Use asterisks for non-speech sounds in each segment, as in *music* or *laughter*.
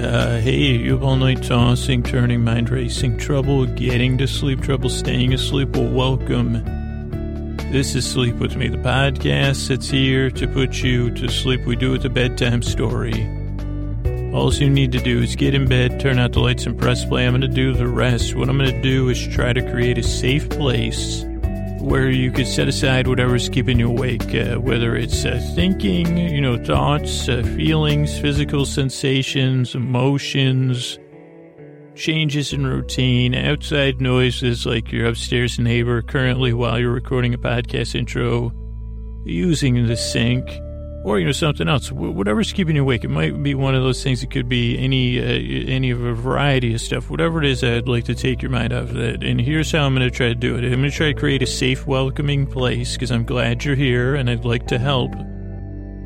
Uh, hey, you have all night tossing, turning, mind racing, trouble getting to sleep, trouble staying asleep? Well, welcome. This is Sleep With Me, the podcast that's here to put you to sleep. We do it a bedtime story. All you need to do is get in bed, turn out the lights, and press play. I'm going to do the rest. What I'm going to do is try to create a safe place where you could set aside whatever's keeping you awake, uh, whether it's uh, thinking, you know, thoughts, uh, feelings, physical sensations, emotions, changes in routine, outside noises like your upstairs neighbor currently while you're recording a podcast intro, using the sink or you know something else. Whatever's keeping you awake. It might be one of those things. It could be any uh, any of a variety of stuff. Whatever it is i'd like to take your mind off of that and here's how i'm going to try to do it. I'm going to try to create a safe welcoming place because i'm glad you're here and i'd like to help.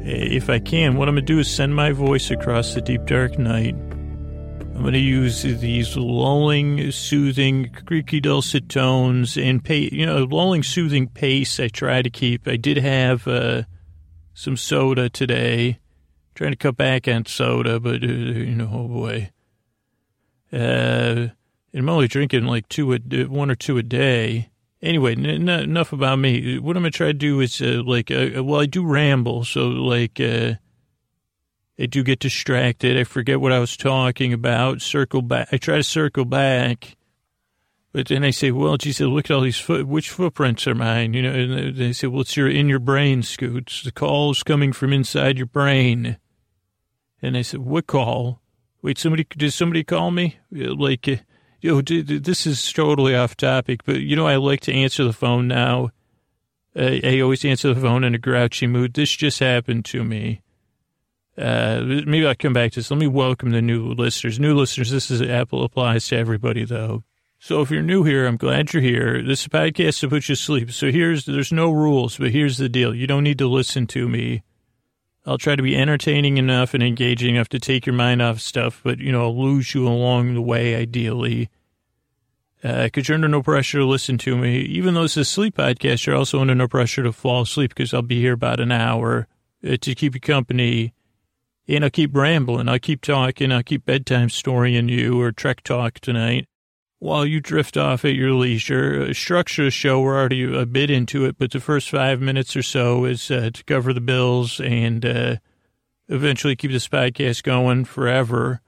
If i can what i'm going to do is send my voice across the deep dark night. I'm going to use these lulling soothing creaky dulcet tones and pay you know lulling soothing pace i try to keep. I did have uh some soda today. Trying to cut back on soda, but, uh, you know, oh boy. Uh, I'm only drinking like two, a, one or two a day. Anyway, n- n- enough about me. What I'm going to try to do is, uh, like, uh, well, I do ramble, so, like, uh, I do get distracted. I forget what I was talking about. Circle back. I try to circle back but then they say, well, she said, look at all these foot, which footprints are mine? You know, and they say, well, it's your, in your brain, Scoots. The call's coming from inside your brain. And I said, what call? Wait, somebody, did somebody call me? Like, uh, you know, this is totally off topic, but you know, I like to answer the phone now. I, I always answer the phone in a grouchy mood. This just happened to me. Uh, maybe I'll come back to this. Let me welcome the new listeners. New listeners, this is Apple applies to everybody though. So if you're new here, I'm glad you're here. This podcast to put you to sleep. So here's, there's no rules, but here's the deal. You don't need to listen to me. I'll try to be entertaining enough and engaging enough to take your mind off stuff, but, you know, I'll lose you along the way, ideally. Because uh, you're under no pressure to listen to me. Even though it's a sleep podcast, you're also under no pressure to fall asleep because I'll be here about an hour uh, to keep you company. And I'll keep rambling. I'll keep talking. I'll keep bedtime storying you or Trek Talk tonight while you drift off at your leisure. Structure the show, we're already a bit into it, but the first five minutes or so is uh, to cover the bills and uh, eventually keep this podcast going forever.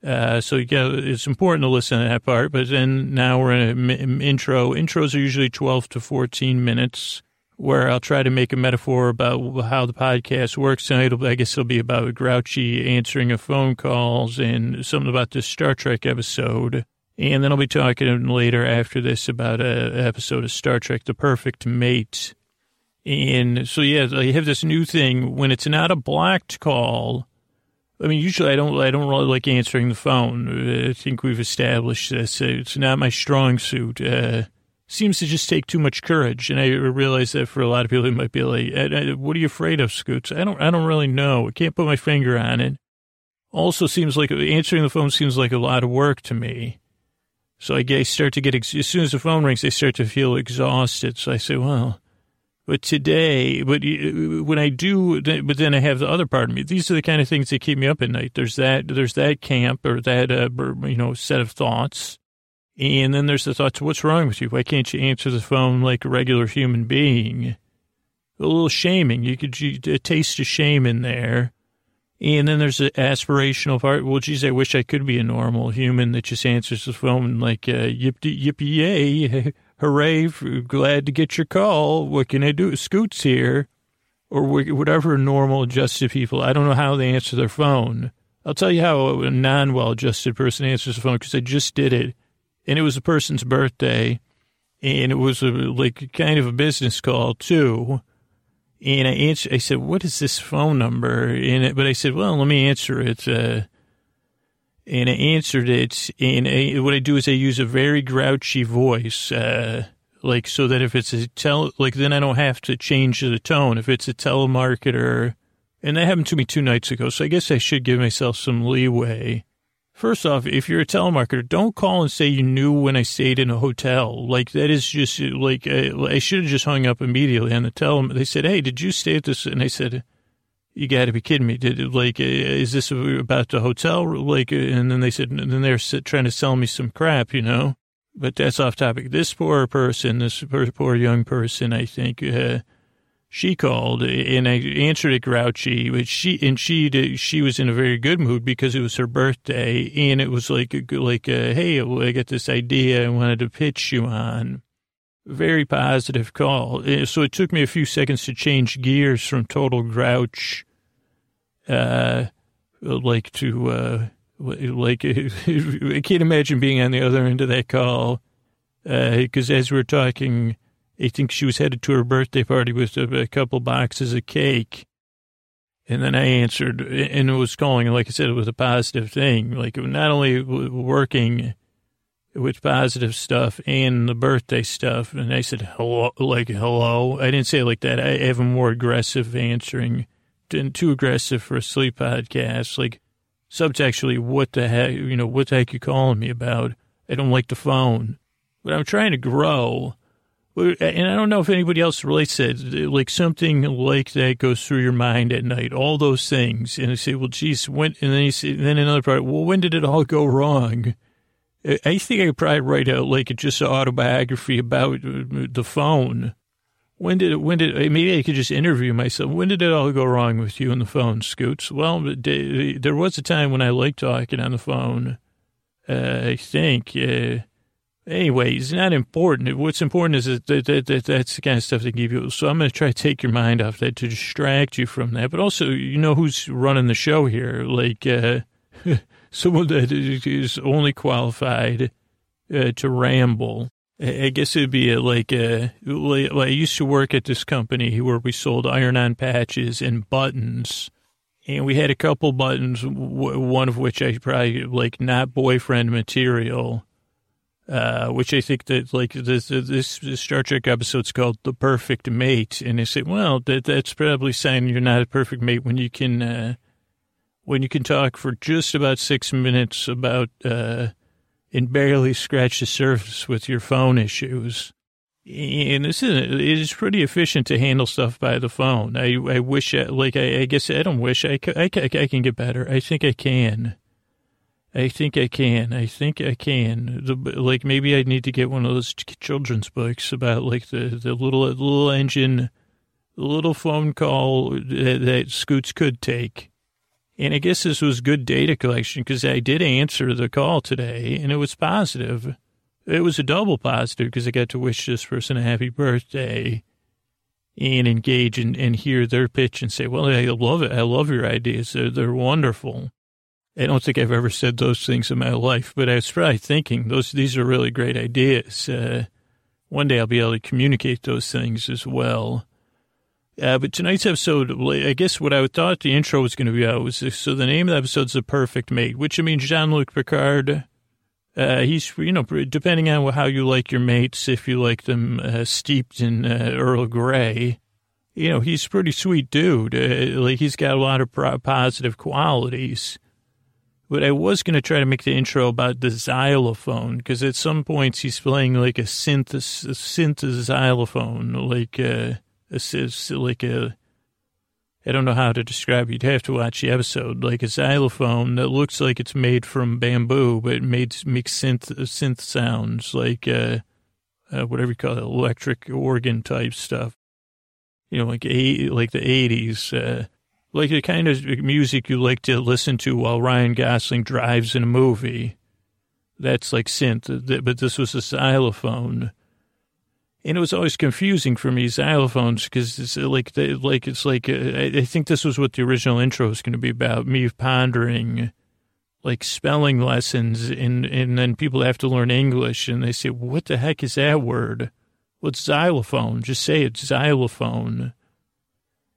Uh, so yeah, it's important to listen to that part. But then now we're in an intro. Intros are usually 12 to 14 minutes where I'll try to make a metaphor about how the podcast works. Tonight, I guess it'll be about Grouchy answering a phone calls and something about this Star Trek episode. And then I'll be talking later after this about an episode of Star Trek, The Perfect Mate. And so, yeah, I have this new thing when it's not a blocked call. I mean, usually I don't, I don't really like answering the phone. I think we've established this. It's not my strong suit. Uh, seems to just take too much courage. And I realize that for a lot of people, it might be like, what are you afraid of, Scoots? I don't, I don't really know. I can't put my finger on it. Also seems like answering the phone seems like a lot of work to me. So I start to get, as soon as the phone rings, I start to feel exhausted. So I say, well, but today, but when I do, but then I have the other part of me. These are the kind of things that keep me up at night. There's that, there's that camp or that, uh, you know, set of thoughts. And then there's the thoughts, what's wrong with you? Why can't you answer the phone like a regular human being? A little shaming. You could, you, a taste of shame in there. And then there's the aspirational part. Well, geez, I wish I could be a normal human that just answers the phone like, uh, yippee, yippee, yay, *laughs* hooray, glad to get your call. What can I do? Scoots here. Or whatever normal adjusted people. I don't know how they answer their phone. I'll tell you how a non well adjusted person answers the phone because I just did it. And it was a person's birthday. And it was a, like kind of a business call, too. And I answered, I said, what is this phone number? And it, but I said, well, let me answer it. Uh, and I answered it. And I, what I do is I use a very grouchy voice, uh, like so that if it's a tele, like then I don't have to change the tone. If it's a telemarketer, and that happened to me two nights ago, so I guess I should give myself some leeway. First off, if you're a telemarketer, don't call and say you knew when I stayed in a hotel. Like that is just like I, I should have just hung up immediately on the tele. They said, "Hey, did you stay at this?" And I said, you got to be kidding me. Did like, uh, is this about the hotel? Like, uh, and then they said, and then they're trying to sell me some crap, you know. But that's off topic. This poor person, this poor, poor young person, I think, uh, she called and I answered it grouchy, but she and she she was in a very good mood because it was her birthday and it was like like a, hey, I got this idea I wanted to pitch you on. Very positive call. Uh, so it took me a few seconds to change gears from total grouch, uh, like to, uh, like, *laughs* I can't imagine being on the other end of that call. Uh, cause as we we're talking, I think she was headed to her birthday party with a, a couple boxes of cake. And then I answered, and it was calling, and like I said, it was a positive thing. Like not only working with positive stuff and the birthday stuff. And I said, hello, like, hello. I didn't say like that. I have a more aggressive answering, and too aggressive for a sleep podcast. Like, subtextually, what the heck, you know, what the heck you calling me about? I don't like the phone. But I'm trying to grow. And I don't know if anybody else relates to it. Like something like that goes through your mind at night, all those things. And I say, well, geez, when, and then you say, then another part, well, when did it all go wrong? I think I could probably write out like just an autobiography about uh, the phone. When did it, when did maybe I could just interview myself? When did it all go wrong with you and the phone, Scoots? Well, there was a time when I liked talking on the phone. Uh, I think. Uh, anyway, it's not important. What's important is that, that, that, that, that's the kind of stuff they give you. So I'm going to try to take your mind off that to distract you from that. But also, you know who's running the show here? Like. Uh, *laughs* someone that is only qualified uh, to ramble. I guess it'd be like a, like, I used to work at this company where we sold iron-on patches and buttons, and we had a couple buttons, one of which I probably like not boyfriend material, uh, which I think that like this, this, Star Trek episode's called "The Perfect Mate," and they say, well, that that's probably saying you're not a perfect mate when you can. Uh, when you can talk for just about six minutes about uh, and barely scratch the surface with your phone issues. And this is it is pretty efficient to handle stuff by the phone. I I wish like I, I guess I don't wish I, I, I can get better. I think I can. I think I can. I think I can. The, like maybe I need to get one of those children's books about like the, the little little engine, little phone call that, that Scoots could take and I guess this was good data collection because I did answer the call today and it was positive. It was a double positive because I got to wish this person a happy birthday and engage and, and hear their pitch and say, well, I love it. I love your ideas. They're, they're wonderful. I don't think I've ever said those things in my life, but I was probably thinking those, these are really great ideas. Uh, one day I'll be able to communicate those things as well. Uh, but tonight's episode, I guess what I thought the intro was going to be was so the name of the episode is The Perfect Mate, which I mean, Jean Luc Picard, uh, he's, you know, depending on how you like your mates, if you like them uh, steeped in uh, Earl Grey, you know, he's a pretty sweet dude. Uh, like, he's got a lot of positive qualities. But I was going to try to make the intro about the xylophone, because at some points he's playing like a synth, a synth xylophone, like, a, is like a, I don't know how to describe it. You'd have to watch the episode. Like a xylophone that looks like it's made from bamboo, but it made, makes synth, synth sounds like, uh, uh, whatever you call it, electric organ type stuff. You know, like eight, like the eighties, uh, like the kind of music you like to listen to while Ryan Gosling drives in a movie. That's like synth, but this was a xylophone and it was always confusing for me xylophones because it's like the, like it's like uh, I think this was what the original intro was going to be about me pondering like spelling lessons and and then people have to learn English and they say what the heck is that word? What's xylophone? Just say it's xylophone.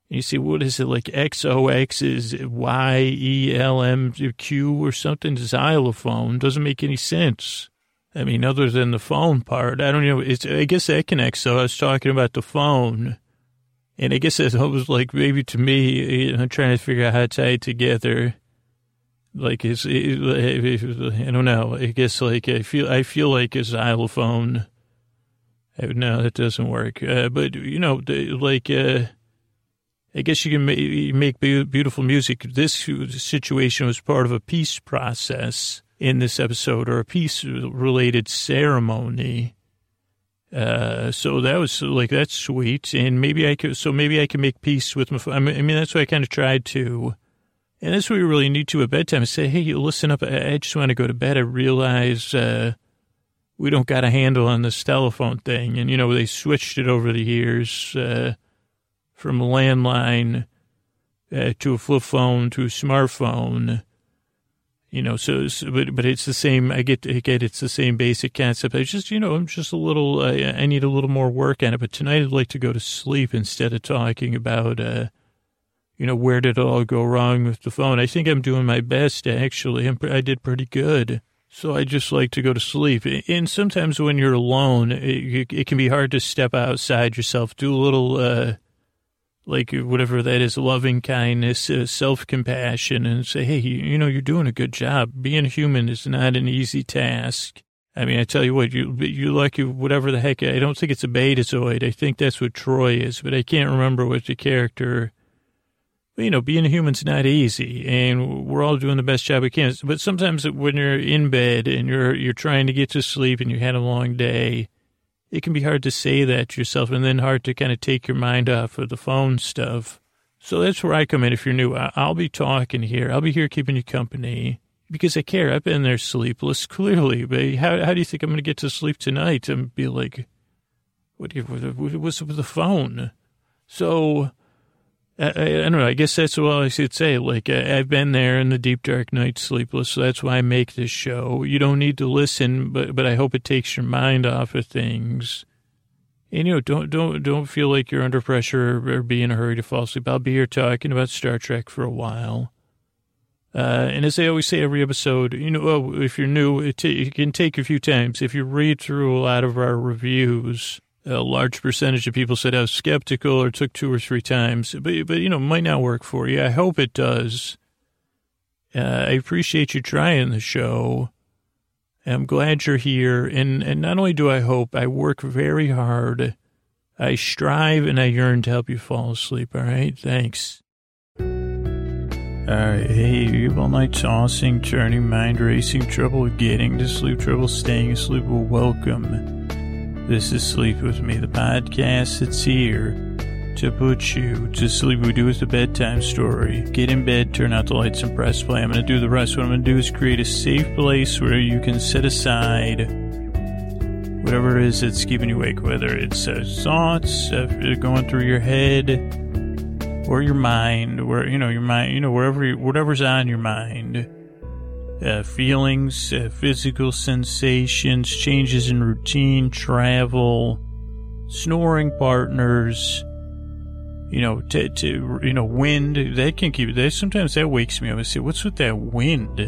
You say what is it like X O X is Y E L M Q or something? Xylophone doesn't make any sense. I mean, other than the phone part, I don't know. It's, I guess that connects. So I was talking about the phone. And I guess it was like maybe to me, you know, trying to figure out how to tie it together. Like it's, it, it, I don't know. I guess like I feel, I feel like a xylophone. No, that doesn't work. Uh, but you know, like, uh, I guess you can make beautiful music. This situation was part of a peace process in this episode or a peace related ceremony. Uh, so that was like, that's sweet. And maybe I could, so maybe I can make peace with my, I mean, that's what I kind of tried to. And that's what we really need to at bedtime. Say, hey, you listen up. I, just want to go to bed. I realize, uh, we don't got a handle on this telephone thing. And, you know, they switched it over the years, uh, from a landline, uh, to a flip phone to a smartphone. You know, so, so, but, but it's the same. I get, I get it's the same basic concept. I just, you know, I'm just a little, I, I need a little more work on it. But tonight I'd like to go to sleep instead of talking about, uh, you know, where did it all go wrong with the phone? I think I'm doing my best, actually. I'm, I did pretty good. So I just like to go to sleep. And sometimes when you're alone, it, it can be hard to step outside yourself, do a little, uh, like whatever that is, loving kindness, uh, self compassion, and say, hey, you, know, you're doing a good job. Being human is not an easy task. I mean, I tell you what, you you lucky, whatever the heck. I don't think it's a betazoid. I think that's what Troi is, but I can't remember what the character But, you know, being a human's not easy, and we're all doing the best job we can. But sometimes when you're in bed and you're you're trying to get to sleep and you had a long day, it can be hard to say that yourself, and then hard to kind of take your mind off of the phone stuff. So that's where I come in. If you're new, I'll be talking here. I'll be here keeping you company because I care. I've been there sleepless, *laughs* clearly. But how how do you think I'm going to get to sleep tonight and be like, what, what what's with the phone? So I, I, don't know. I guess that's what I should say. Like, uh, I, have been there in the deep, dark night, sleepless. So that's why I make this show. You don't need to listen, but but I hope it takes your mind off of things. And you know, don't don't don't feel like you're under pressure or, be in a hurry to fall asleep. I'll be here talking about Star Trek for a while. Uh, and as I always say every episode, you know, oh, if you're new, it, t- it can take a few times. If you read through a lot of our reviews, a large percentage of people said I was skeptical or took two or three times, but, but you know, might not work for you. I hope it does. Uh, I appreciate you trying the show. I'm glad you're here. And, and not only do I hope, I work very hard. I strive and I yearn to help you fall asleep. All right. Thanks. All right. Hey, you have all night tossing, turning, mind racing, trouble getting to sleep, trouble staying asleep. Well, welcome this is Sleep With Me, the podcast that's here to put you to sleep. We do is the bedtime story. Get in bed, turn out the lights, and press play. I'm going to do the rest. What I'm going to do is create a safe place where you can set aside whatever it is that's keeping you awake, whether it's uh, thoughts uh, going through your head or your mind, where, you know, your mind, you know, wherever, whatever's on your mind uh, feelings, uh, physical sensations, changes in routine, travel, snoring partners, you know, to, to you know, wind. That can keep. That sometimes that wakes me up. I say, what's with that wind?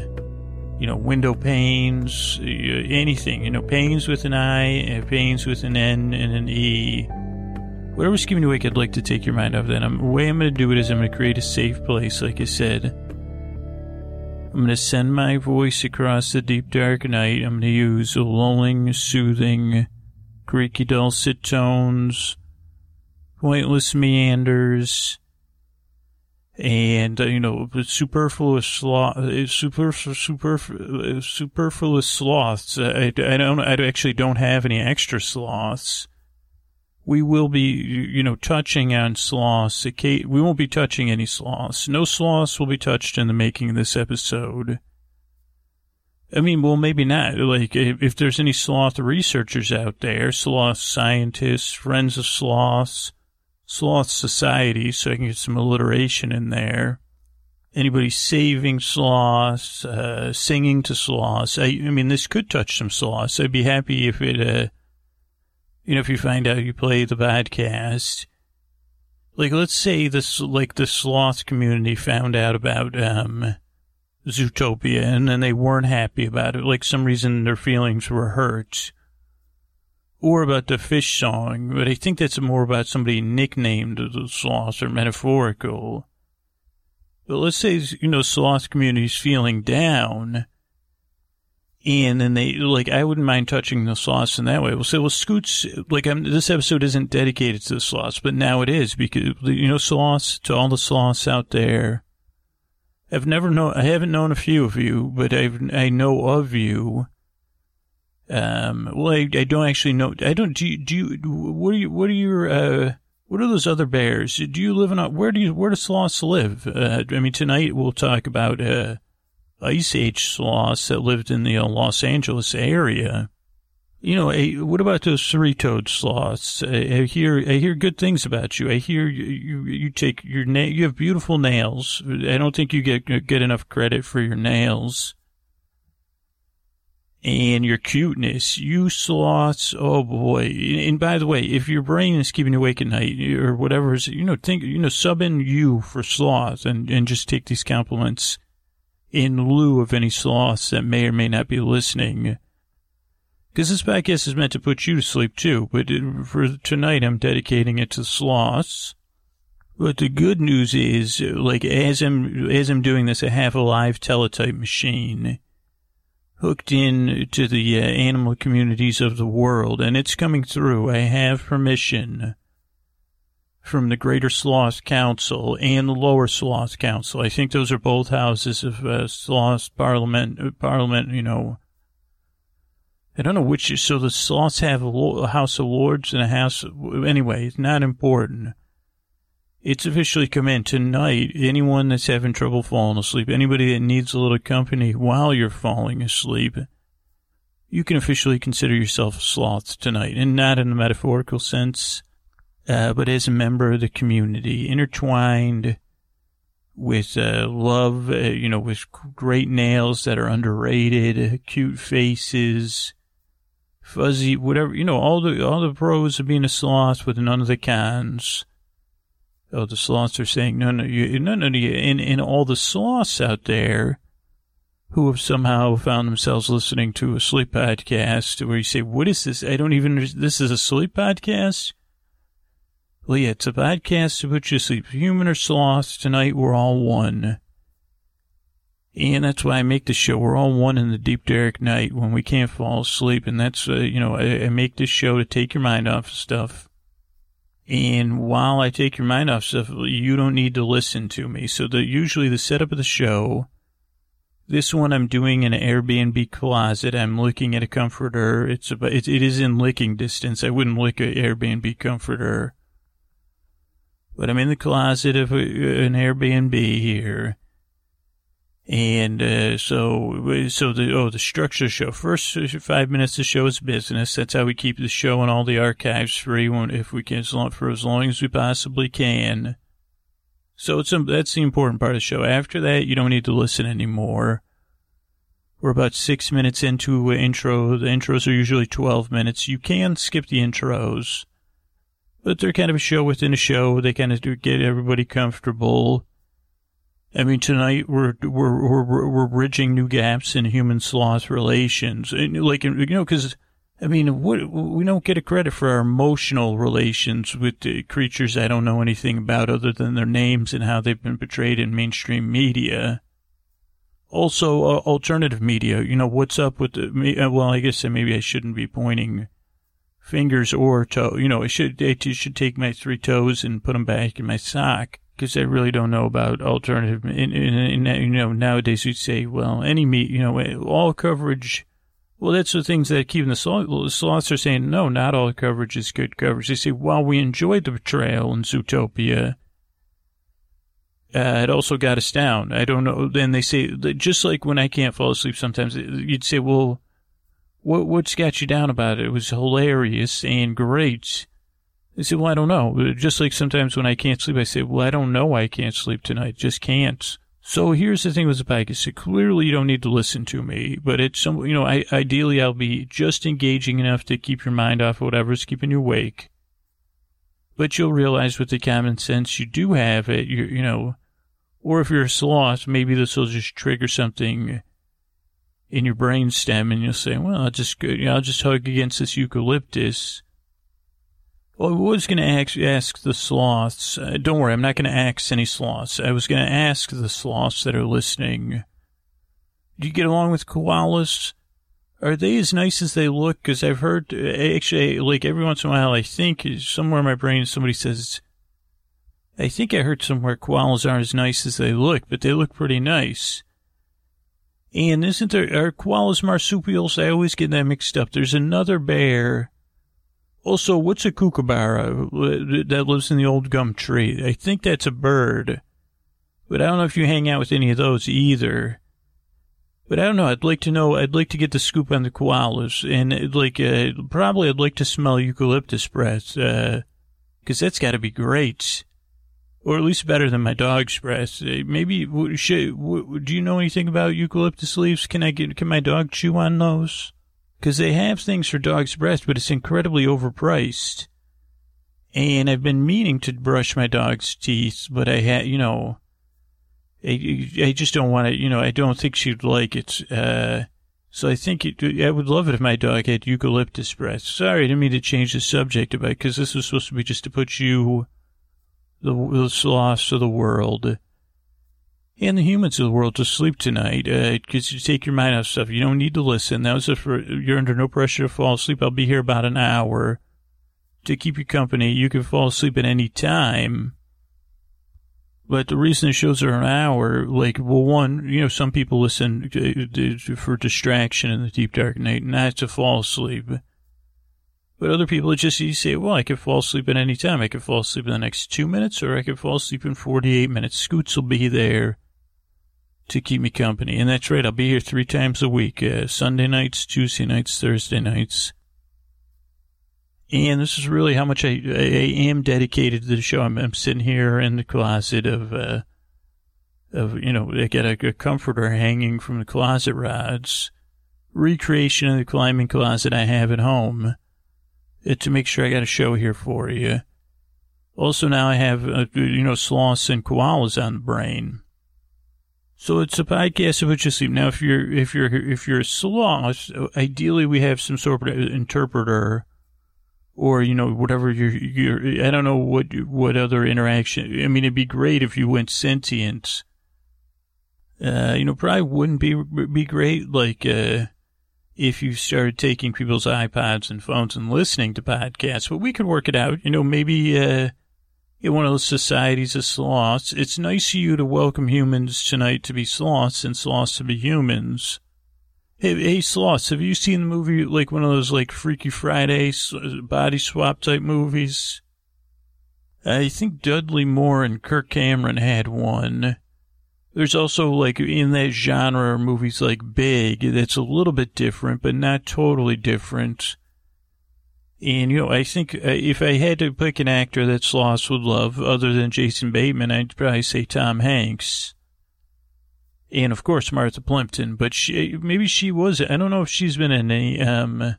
You know, window panes, uh, anything. You know, panes with an I, uh, panes with an N and an E. Whatever's keeping you awake, I'd like to take your mind off that. I'm, the way I'm going to do it is I'm going to create a safe place, like I said I'm going to send my voice across the deep dark night. I'm going to use lulling, soothing, creaky dulcet tones, pointless meanders, and, uh, you know, superfluous sloth, super, super, superfluous sloths. I, I don't, I actually don't have any extra sloths we will be, you know, touching on sloths. We won't be touching any sloths. No sloths will be touched in the making of this episode. I mean, well, maybe not. Like, if there's any sloth researchers out there, sloth scientists, friends of sloths, sloth society, so I can get some alliteration in there. Anybody saving sloths, uh, singing to sloths. I, I, mean, this could touch some sloths. I'd be happy if it, uh, you know, if you find out you play the podcast, like let's say this, like the sloth community found out about um, Zootopia and then they weren't happy about it, like some reason their feelings were hurt, or about the fish song, but I think that's more about somebody nicknamed the sloth or metaphorical. But let's say you know sloth community's feeling down And then they, like, I wouldn't mind touching the sloths in that way. We'll say, well, Scoots, like, I'm, this episode isn't dedicated to the sloths, but now it is because, you know, sloths, to all the sloths out there. I've never known, I haven't known a few of you, but I've, I know of you. Um, well, I, I don't actually know, I don't, do you, do you, what are you, what are your, uh, what are those other bears? Do you live in a, where do you, where do sloths live? Uh, I mean, tonight we'll talk about, uh, Ice Age sloths that lived in the uh, Los Angeles area. You know, what about those three-toed sloths? I, I, hear I hear good things about you. I hear you you, you take your na- you have beautiful nails. I don't think you get get enough credit for your nails and your cuteness. You sloths, oh boy! And by the way, if your brain is keeping you awake at night or whatever, you know, think you know, sub in you for sloth and and just take these compliments in lieu of any sloths that may or may not be listening. Because this podcast is meant to put you to sleep too, but for tonight I'm dedicating it to sloths. But the good news is, like, as I'm, as I'm doing this, I have a live teletype machine hooked in to the uh, animal communities of the world, and it's coming through. I have permission from the Greater Sloth Council and the Lower Sloth Council. I think those are both houses of uh, Sloth Parliament. Uh, Parliament, you know. I don't know which. So the Sloths have a, a House of Lords and a House. Anyway, it's not important. It's officially come in tonight. Anyone that's having trouble falling asleep, anybody that needs a little company while you're falling asleep, you can officially consider yourself a sloth tonight, and not in a metaphorical sense uh, but as a member of the community, intertwined with uh, love, uh, you know, with great nails that are underrated, cute faces, fuzzy, whatever, you know, all the all the pros of being a sloth with none of the cons. Oh, the sloths are saying no, no, you, none of you, and, and all the sloths out there who have somehow found themselves listening to a sleep podcast where you say, what is this? I don't even, this is a sleep podcast? Yeah, it's a podcast to put you to sleep. Human or sloth, tonight we're all one. And that's why I make the show. We're all one in the deep, dark night when we can't fall asleep. And that's, uh, you know, I, I, make this show to take your mind off of stuff. And while I take your mind off stuff, you don't need to listen to me. So the, usually the setup of the show, this one I'm doing in an Airbnb closet. I'm looking at a comforter. It's about, it, it is in licking distance. I wouldn't lick an Airbnb comforter but I'm in the closet of uh, an Airbnb here. And uh, so, so the oh the structure show. First five minutes of the show is business. That's how we keep the show and all the archives free, if we can, for as long as we possibly can. So it's a, that's the important part of the show. After that, you don't need to listen anymore. We're about six minutes into an intro. The intros are usually twelve minutes. You can skip the intros but they're kind of a show within a show. They kind of do get everybody comfortable. I mean, tonight we're we're we're we're bridging new gaps in human sloth relations, and like you know, because I mean, what we don't get a credit for our emotional relations with creatures I don't know anything about other than their names and how they've been portrayed in mainstream media. Also, uh, alternative media. You know, what's up with the? Uh, well, I guess maybe I shouldn't be pointing fingers or toe. You know, it should, I should take my three toes and put them back in my sock because I really don't know about alternative. In, in, in, you know, nowadays you'd say, well, any meat, you know, all coverage. Well, that's the things that keep the sloths are saying, no, not all coverage is good coverage. They say, while we enjoyed the betrayal in Zootopia, uh, it also got us down. I don't know. Then they say, just like when I can't fall asleep sometimes, you'd say, well, what, what's got you down about it? It was hilarious and great. I said, well, I don't know. Uh, just like sometimes when I can't sleep, I say, well, I don't know why I can't sleep tonight. Just can't. So here's the thing with the podcast. So clearly you don't need to listen to me, but it's some, you know, I, ideally I'll be just engaging enough to keep your mind off of whatever's keeping you awake. But you'll realize with the common sense you do have it, you, you know, or if you're a sloth, maybe this will just trigger something in your brain stem and you'll say, well, I'll just, you know, I'll just hug against this eucalyptus. Well, I was going to ask, ask the sloths. Uh, don't worry, I'm not going to ask any sloths. I was going to ask the sloths that are listening. Do you get along with koalas? are they as nice as they look? Because I've heard, actually, like every once in a while, I think somewhere in my brain somebody says, I think I heard somewhere koalas aren't as nice as they look, but they look pretty nice. And isn't there, are koalas marsupials? I always get that mixed up. There's another bear. Also, what's a kookaburra that lives in the old gum tree? I think that's a bird. But I don't know if you hang out with any of those either. But I don't know. I'd like to know. I'd like to get the scoop on the koalas, and like uh, probably I'd like to smell eucalyptus breath, because uh, that's got to be great, or at least better than my dog's breath. Uh, maybe should, do you know anything about eucalyptus leaves? Can I get? Can my dog chew on those? Because they have things for dog's breath, but it's incredibly overpriced. And I've been meaning to brush my dog's teeth, but I had, you know, I, I just don't want to, you know, I don't think she'd like it. Uh, so I think it, I would love it if my dog had eucalyptus breath. Sorry, I didn't mean to change the subject about because this was supposed to be just to put you, the, the sloths of the world, and the humans of the world to sleep tonight. Because uh, you take your mind off stuff. You don't need to listen. That was for, you're under no pressure to fall asleep. I'll be here about an hour to keep you company. You can fall asleep at any time. But the reason the shows are an hour, like, well, one, you know, some people listen for distraction in the deep dark night, not to fall asleep. But other people just you say, well, I could fall asleep at any time. I could fall asleep in the next two minutes, or I could fall asleep in 48 minutes. Scoots will be there to keep me company. And that's right, I'll be here three times a week uh, Sunday nights, Tuesday nights, Thursday nights. And this is really how much I, I am dedicated to the show. I'm, I'm sitting here in the closet of, uh, of, you know, I got a, a comforter hanging from the closet rods, recreation of the climbing closet I have at home to make sure I got a show here for you. Also now I have, uh, you know, sloths and koalas on the brain. So it's a podcast about you sleep. Now, if you're, if you're, if you're a sloth, ideally we have some sort of interpreter or you know whatever you're, you're I don't know what what other interaction. I mean, it'd be great if you went sentient. Uh, you know, probably wouldn't be be great like uh, if you started taking people's iPods and phones and listening to podcasts. But we could work it out. You know, maybe uh, in one of those societies of sloths. It's nice of you to welcome humans tonight to be sloths and sloths to be humans. Hey, hey, Sloss, have you seen the movie, like one of those, like, Freaky Friday body swap type movies? I think Dudley Moore and Kirk Cameron had one. There's also, like, in that genre, movies like Big, that's a little bit different, but not totally different. And, you know, I think uh, if I had to pick an actor that Sloss would love, other than Jason Bateman, I'd probably say Tom Hanks and of course Martha Plimpton. But she, maybe she was. I don't know if she's been in any. Um,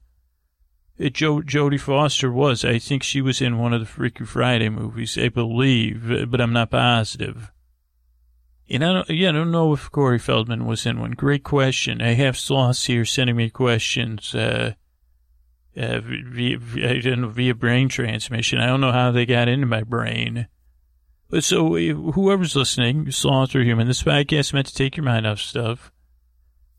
it, jo, Jodie Foster was. I think she was in one of the Freaky Friday movies. I believe, but I'm not positive. And I don't, yeah, I don't know if Corey Feldman was in one. Great question. I have sloths here sending me questions, uh, uh, via, via, via brain transmission. I don't know how they got into my brain. But so whoever's listening, sloth or human, this podcast meant to take your mind off stuff.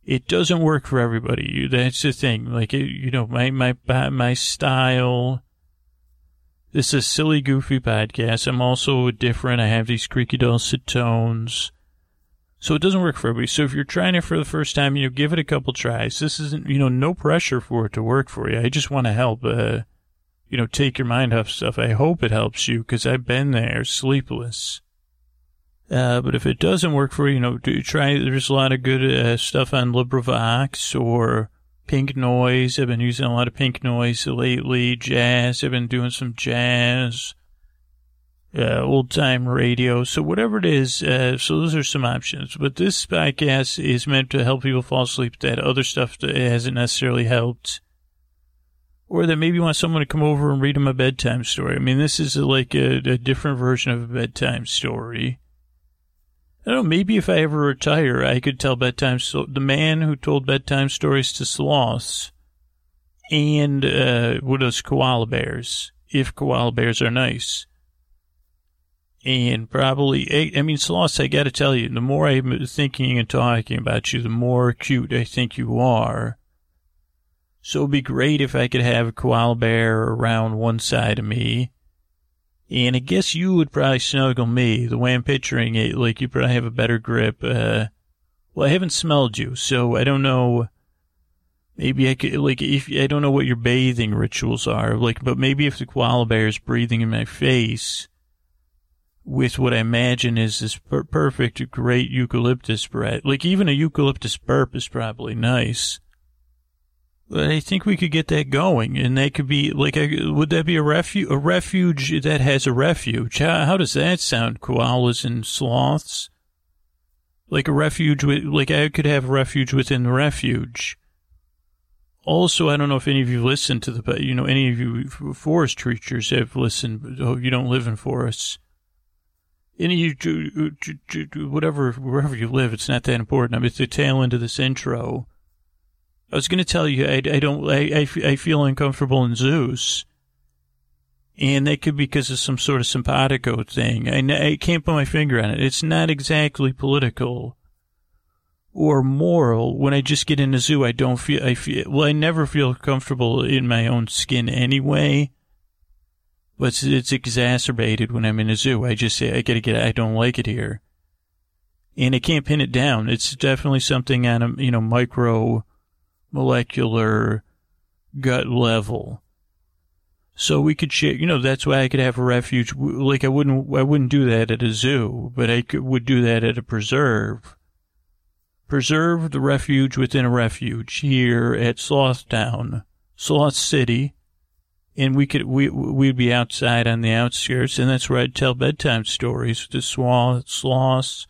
It doesn't work for everybody. That's the thing. Like, you know, my, my, my style. This is a silly, goofy podcast. I'm also different. I have these creaky dulcet tones. So it doesn't work for everybody. So if you're trying it for the first time, you know, give it a couple tries. This isn't, you know, no pressure for it to work for you. I just want to help. Uh, you know, take your mind off stuff. I hope it helps you because I've been there, sleepless. Uh, but if it doesn't work for you, you know, do try. There's a lot of good uh, stuff on LibriVox or Pink Noise. I've been using a lot of Pink Noise lately. Jazz. I've been doing some jazz. Uh, old time radio. So whatever it is, uh, so those are some options. But this podcast is meant to help people fall asleep. That other stuff that hasn't necessarily helped or that maybe want someone to come over and read them a bedtime story. I mean, this is like a, a different version of a bedtime story. I don't know, maybe if I ever retire, I could tell bedtime so the man who told bedtime stories to sloths and uh else koala bears, if koala bears are nice. And probably, I mean, sloths, I gotta tell you, the more I'm thinking and talking about you, the more cute I think you are So it'd be great if I could have a koala bear around one side of me. And I guess you would probably snuggle me the way I'm picturing it. Like you probably have a better grip. Uh, well, I haven't smelled you, so I don't know. Maybe I could, like, if, I don't know what your bathing rituals are, like, but maybe if the koala bear is breathing in my face with what I imagine is this per- perfect, great eucalyptus breath, like, even a eucalyptus burp is probably nice. But I think we could get that going, and that could be, like, would that be a refuge, a refuge that has a refuge? How, how does that sound, koalas and sloths? Like a refuge, with, like I could have refuge within the refuge. Also, I don't know if any of you listen to the, you know, any of you forest creatures have listened. Oh, you don't live in forests. Any you, whatever, wherever you live, it's not that important. I mean, it's the tail end of this intro. I was going to tell you, I, I don't, I, I, I feel uncomfortable in zoos. And that could be because of some sort of simpatico thing. I, I can't put my finger on it. It's not exactly political or moral. When I just get in a zoo, I don't feel, I feel, well, I never feel comfortable in my own skin anyway. But it's, it's exacerbated when I'm in a zoo. I just say, I gotta get, I don't like it here. And I can't pin it down. It's definitely something on a, you know, micro molecular gut level. So we could share, you know, that's why I could have a refuge. Like I wouldn't, I wouldn't do that at a zoo, but I could, would do that at a preserve preserve the refuge within a refuge here at Slothtown, Sloth City. And we could, we, we'd be outside on the outskirts, and that's where I'd tell bedtime stories to sloth, sloths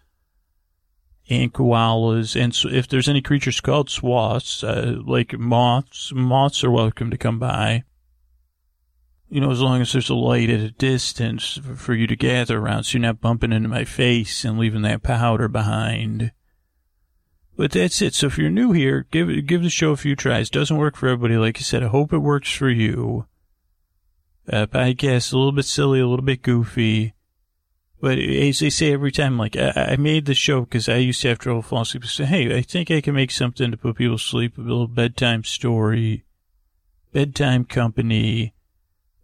and koalas. And so if there's any creatures called sloths, uh, like moths, moths are welcome to come by. You know, as long as there's a light at a distance for you to gather around, so you're not bumping into my face and leaving that powder behind. But that's it. So if you're new here, give give the show a few tries. Doesn't work for everybody, like I said. I hope it works for you. Uh, podcast a little bit silly, a little bit goofy, but as they say every time, like I, I made the show because I used to have trouble falling asleep. Say, hey, I think I can make something to put people to sleep. A little bedtime story, bedtime company,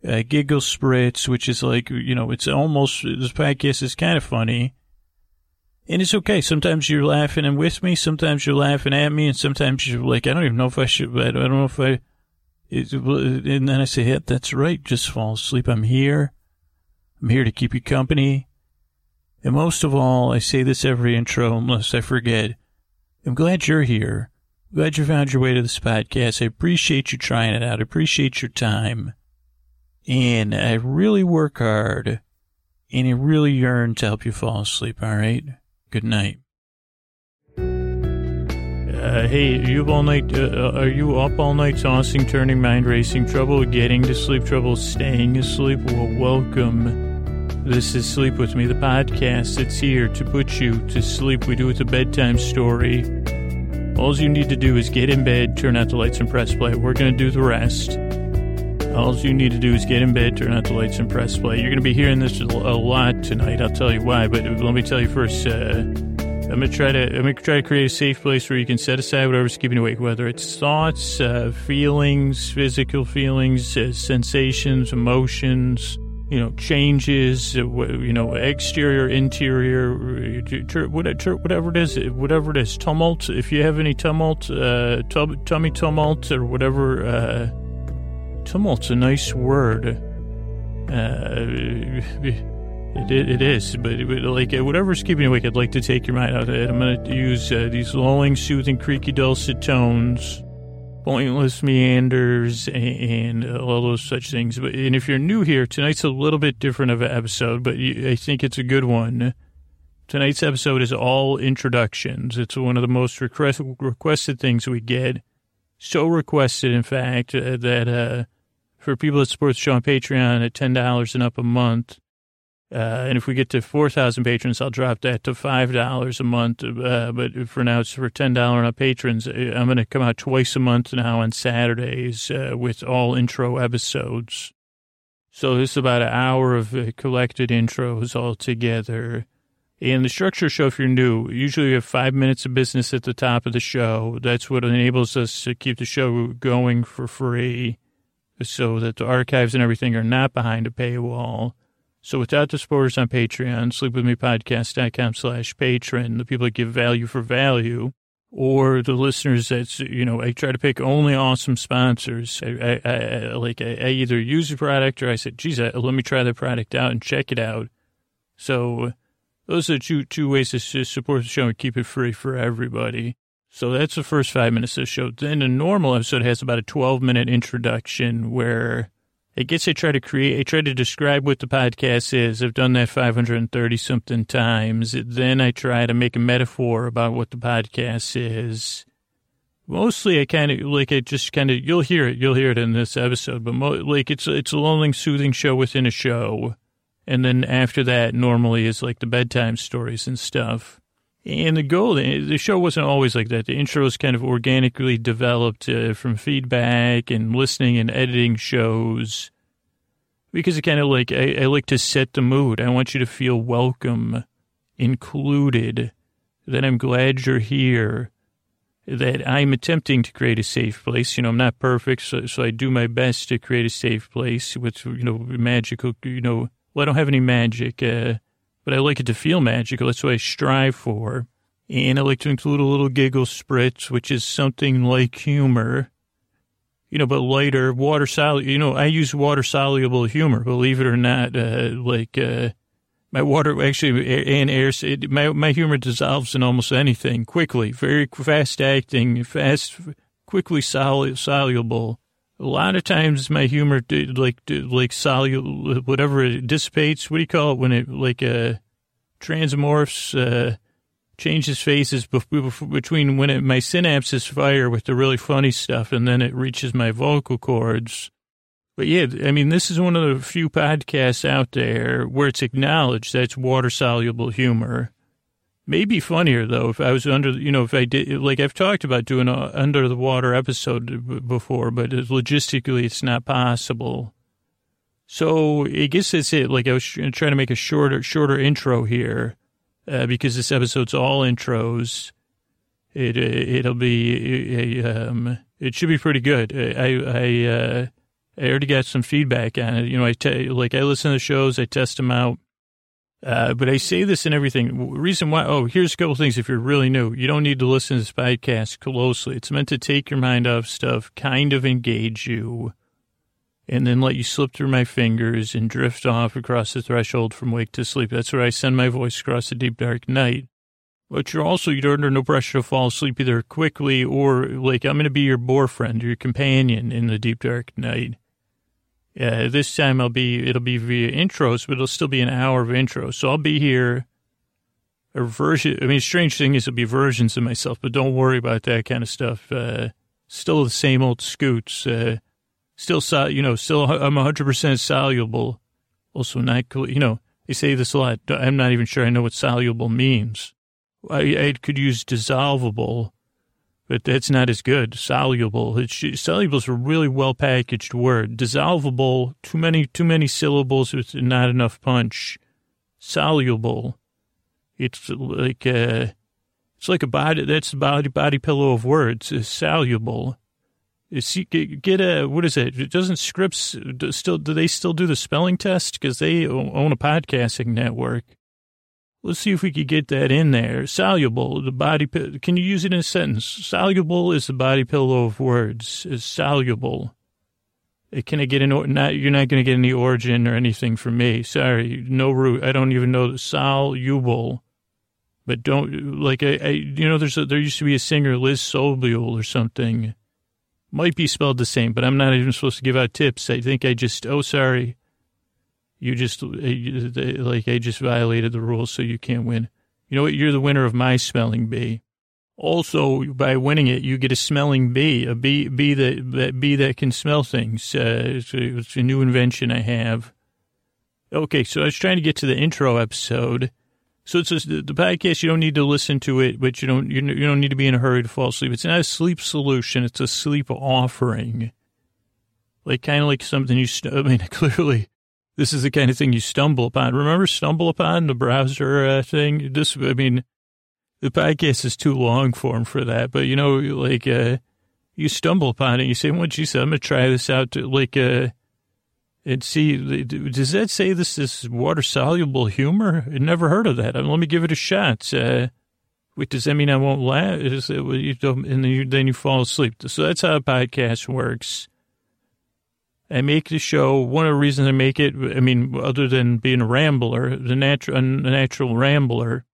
uh, giggle spritz, which is like you know, it's almost this podcast is kind of funny and it's okay. Sometimes you're laughing and with me. Sometimes you're laughing at me. And sometimes you're like, I don't even know if I should, I don't know if I, and then I say, yeah, that's right. Just fall asleep. I'm here. I'm here to keep you company. And most of all, I say this every intro unless I forget. I'm glad you're here. I'm glad you found your way to this podcast. I appreciate you trying it out. I appreciate your time. And I really work hard and I really yearn to help you fall asleep. All right. Good night. Uh, hey, you up all night? Uh, uh, are you up all night tossing, turning, mind racing, trouble getting to sleep, trouble staying asleep? Well, welcome. This is Sleep With Me, the podcast that's here to put you to sleep. We do it a bedtime story. All you need to do is get in bed, turn out the lights, and press play. We're going to do the rest. All you need to do is get in bed, turn out the lights, and press play. You're going to be hearing this a lot tonight. I'll tell you why, but let me tell you first. Uh, I'm gonna try to I'm gonna try to create a safe place where you can set aside whatever's keeping you awake, whether it's thoughts, uh, feelings, physical feelings, uh, sensations, emotions, you know, changes, uh, you know, exterior, interior, whatever it is, whatever it is, tumult. If you have any tumult, uh, tummy tumult, or whatever uh, tumult's a nice word. Uh, it, it is, but like whatever's keeping you awake, I'd like to take your mind out of it. I'm going to use uh, these lulling, soothing, creaky, dulcet tones, pointless meanders, and, and, all those such things. But and if you're new here, tonight's a little bit different of an episode, but I think it's a good one. Tonight's episode is all introductions. It's one of the most request, requested things we get. So requested, in fact, uh, that uh, for people that support the show on Patreon at $10 and up a month. Uh, and if we get to 4,000 patrons, I'll drop that to $5 a month. Uh, but for now, it's for $10 and up patrons. Uh, I'm going to come out twice a month now on Saturdays uh, with all intro episodes. So this is about an hour of uh, collected intros all together. And the structure show, if you're new, usually we have five minutes of business at the top of the show. That's what enables us to keep the show going for free so that the archives and everything are not behind a paywall. So without the supporters on Patreon, sleepwithmepodcast.com slash patron, the people that give value for value, or the listeners that's, you know, I try to pick only awesome sponsors. I, I, I like, I, I, either use a product or I said, geez, let me try the product out and check it out. So those are two, two ways to support the show and keep it free for everybody. So that's the first five minutes of the show. Then a normal episode has about a 12 minute introduction where I guess I try to create, I try to describe what the podcast is. I've done that 530 something times. Then I try to make a metaphor about what the podcast is. Mostly I kind of, like, I just kind of, you'll hear it, you'll hear it in this episode, but mo- like, it's, it's a lonely, soothing show within a show. And then after that, normally is like the bedtime stories and stuff. And the goal, the show wasn't always like that. The intro was kind of organically developed uh, from feedback and listening and editing shows because it kind of like, I, I like to set the mood. I want you to feel welcome, included, that I'm glad you're here, that I'm attempting to create a safe place. You know, I'm not perfect, so, so I do my best to create a safe place with, you know, magical, you know, well, I don't have any magic, uh, but I like it to feel magical. That's what I strive for. And I like to include a little giggle spritz, which is something like humor, you know, but lighter, water soluble. You know, I use water soluble humor, believe it or not. Uh, like, uh, my water actually and air, it, my, my humor dissolves in almost anything quickly, very fast acting, fast, quickly sol- soluble. A lot of times my humor, like, like soluble, whatever it dissipates. What do you call it when it, like, uh, transmorphs, uh, changes phases between when it, my synapses fire with the really funny stuff and then it reaches my vocal cords. But yeah, I mean, this is one of the few podcasts out there where it's acknowledged that it's water soluble humor. Maybe funnier though if I was under, you know, if I did, like I've talked about doing an under the water episode before, but logistically it's not possible. So I guess that's it. Like I was trying to make a shorter, shorter intro here, uh, because this episode's all intros. It, it'll be, um, it should be pretty good. I, I, uh, I already got some feedback on it. You know, I like I listen to the shows, I test them out. Uh, but I say this in everything. Reason why, oh, here's a couple things if you're really new. You don't need to listen to this podcast closely. It's meant to take your mind off stuff, kind of engage you, and then let you slip through my fingers and drift off across the threshold from wake to sleep. That's where I send my voice across the deep, dark night. But you're also, you're under no pressure to fall asleep either quickly or like I'm going to be your boyfriend, your companion in the deep, dark night. Uh, this time I'll be, it'll be via intros, but it'll still be an hour of intros. So I'll be here. A version, I mean, strange thing is it'll be versions of myself, but don't worry about that kind of stuff. Uh, still the same old scoots. Uh, still, sol- you know, still I'm 100% soluble. Also not, cool. you know, they say this a lot. I'm not even sure I know what soluble means. I, I could use dissolvable but that's not as good. Soluble. It's, soluble is a really well packaged word. Dissolvable, too many too many syllables with not enough punch. Soluble. It's like a, it's like a body. That's the body body pillow of words. It's soluble. It's, get a what is it? It doesn't Scripps still do they still do the spelling test because they own a podcasting network. Let's see if we could get that in there. Soluble, the body, can you use it in a sentence? Soluble is the body pillow of words. Is soluble. Uh, can I get an, not, you're not going to get any origin or anything from me. Sorry. No root. I don't even know the soluble. But don't, like, I, I you know, there's a, there used to be a singer, Liz Sobule or something. Might be spelled the same, but I'm not even supposed to give out tips. I think I just, oh, sorry. You just, uh, like, I just violated the rules, so you can't win. You know what? You're the winner of my spelling bee. Also, by winning it, you get a smelling bee, a bee, bee that, bee that can smell things. Uh, it's, a, it's a new invention I have. Okay, so I was trying to get to the intro episode. So it's a, the podcast. You don't need to listen to it, but you don't you, you don't need to be in a hurry to fall asleep. It's not a sleep solution. It's a sleep offering, like kind of like something you. I mean, *laughs* clearly this is the kind of thing you stumble upon. Remember stumble upon the browser uh, thing? This, I mean, the podcast is too long form for that, but you know, like, uh, you stumble upon it, you say, well, geez, I'm to try this out to like, uh, and see, does that say this is water soluble humor? I never heard of that. Let me give it a shot. Uh, wait, does that mean I won't laugh? Is it, you don't, and then you, then you fall asleep. So that's how a podcast works. I make the show. One of the reasons I make it, I mean, other than being a rambler, the natural, a natural rambler.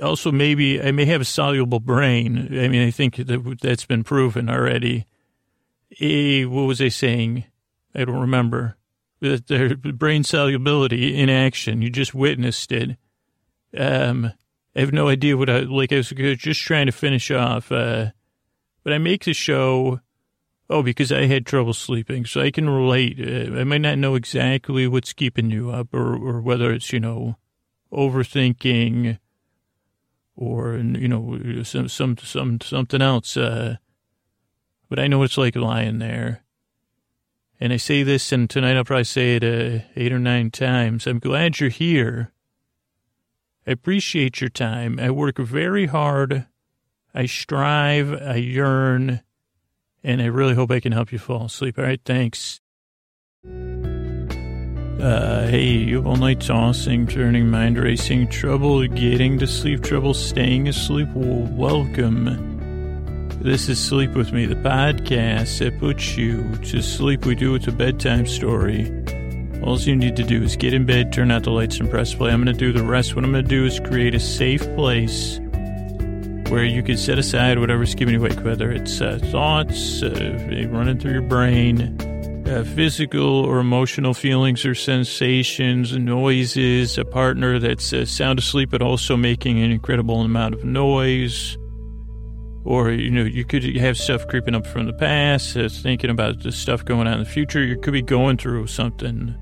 Also, maybe I may have a soluble brain. I mean, I think that that's been proven already. A, what was I saying? I don't remember. That The brain solubility in action. You just witnessed it. Um, I have no idea what I like. I was just trying to finish off. Uh, but I make the show Oh, because I had trouble sleeping, so I can relate. Uh, I might not know exactly what's keeping you up, or or whether it's you know overthinking, or you know some some some something else. Uh, but I know it's like lying there. And I say this, and tonight I'll probably say it uh, eight or nine times. I'm glad you're here. I appreciate your time. I work very hard. I strive. I yearn and I really hope I can help you fall asleep. All right, thanks. Uh, hey, you all night tossing, turning, mind racing, trouble getting to sleep, trouble staying asleep. Well, welcome. This is Sleep With Me, the podcast that puts you to sleep. We do it a bedtime story. All you need to do is get in bed, turn out the lights, and press play. I'm going to do the rest. What I'm going to do is create a safe place where you can set aside whatever's keeping you awake, whether it's uh, thoughts uh, running through your brain, uh, physical or emotional feelings or sensations, noises, a partner that's uh, sound asleep but also making an incredible amount of noise. Or, you know, you could have stuff creeping up from the past, uh, thinking about the stuff going on in the future. You could be going through something.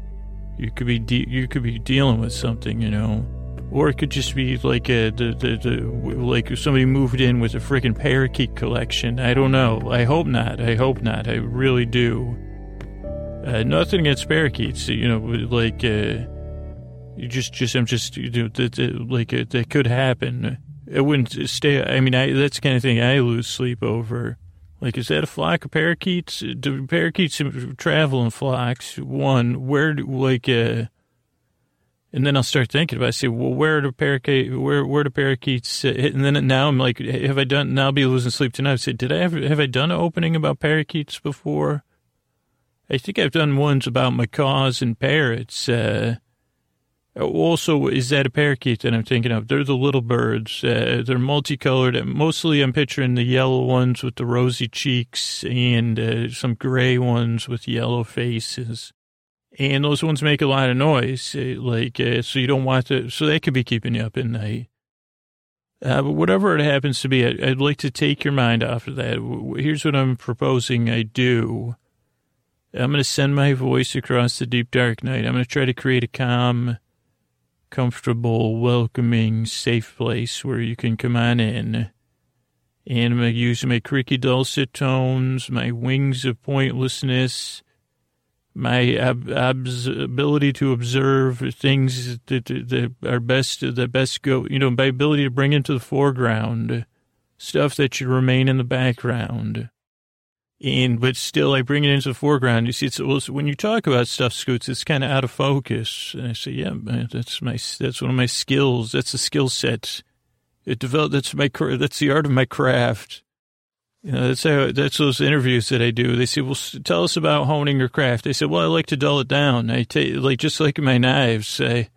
You could be de- you could be dealing with something, you know. Or it could just be like a, the, the, the, like somebody moved in with a freaking parakeet collection. I don't know. I hope not. I hope not. I really do. Uh, nothing against parakeets, you know, like, uh, you just, just, I'm just, you know, that, like, uh, that could happen. It wouldn't stay, I mean, I, that's the kind of thing I lose sleep over. Like, is that a flock of parakeets? Do parakeets travel in flocks? One, where, do, like, uh, and then I'll start thinking about. It. I say, well, where do parakeet, where where do parakeets? Hit? And then now I'm like, have I done? Now I'll be losing sleep tonight. I say, did I ever have I done an opening about parakeets before? I think I've done ones about macaws and parrots. Uh, also, is that a parakeet that I'm thinking of? They're the little birds. Uh, they're multicolored. Mostly, I'm picturing the yellow ones with the rosy cheeks and uh, some gray ones with yellow faces and those ones make a lot of noise, eh, like uh, so you don't want to. So they could be keeping you up at night. Uh, but whatever it happens to be, I, I'd like to take your mind off of that. Here's what I'm proposing I do. I'm going to send my voice across the deep dark night. I'm going to try to create a calm, comfortable, welcoming, safe place where you can come on in. And I'm going to use my creaky dulcet tones, my wings of pointlessness, my ab- ability to observe things that, that are best, that best go, you know, my ability to bring into the foreground stuff that should remain in the background. And, but still I bring it into the foreground. You see, it's, well, when you talk about stuff, Scoots, it's kind of out of focus. And I say, yeah, that's my, that's one of my skills. That's a skill set. It developed, that's my, that's the art of my craft. You know, that's how, that's those interviews that I do. They say, "Well, tell us about honing your craft." They say, "Well, I like to dull it down. I take like just like my knives. I,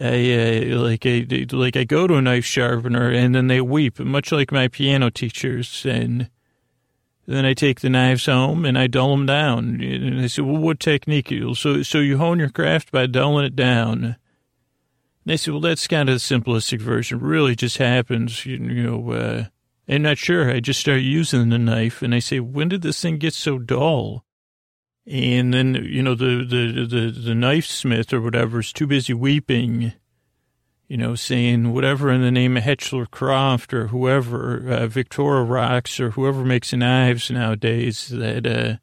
I uh, like I like I go to a knife sharpener and then they weep, much like my piano teachers. And then I take the knives home and I dull them down. And they say, "Well, what technique?" So so you hone your craft by dulling it down. And they say, "Well, that's kind of the simplistic version. Really just happens, you, you know." Uh, I'm not sure. I just start using the knife and I say, when did this thing get so dull? And then, you know, the, the, the, the knife smith or whatever is too busy weeping, you know, saying whatever in the name of Hetchler Croft or whoever, uh, Rocks or whoever makes knives nowadays that, uh,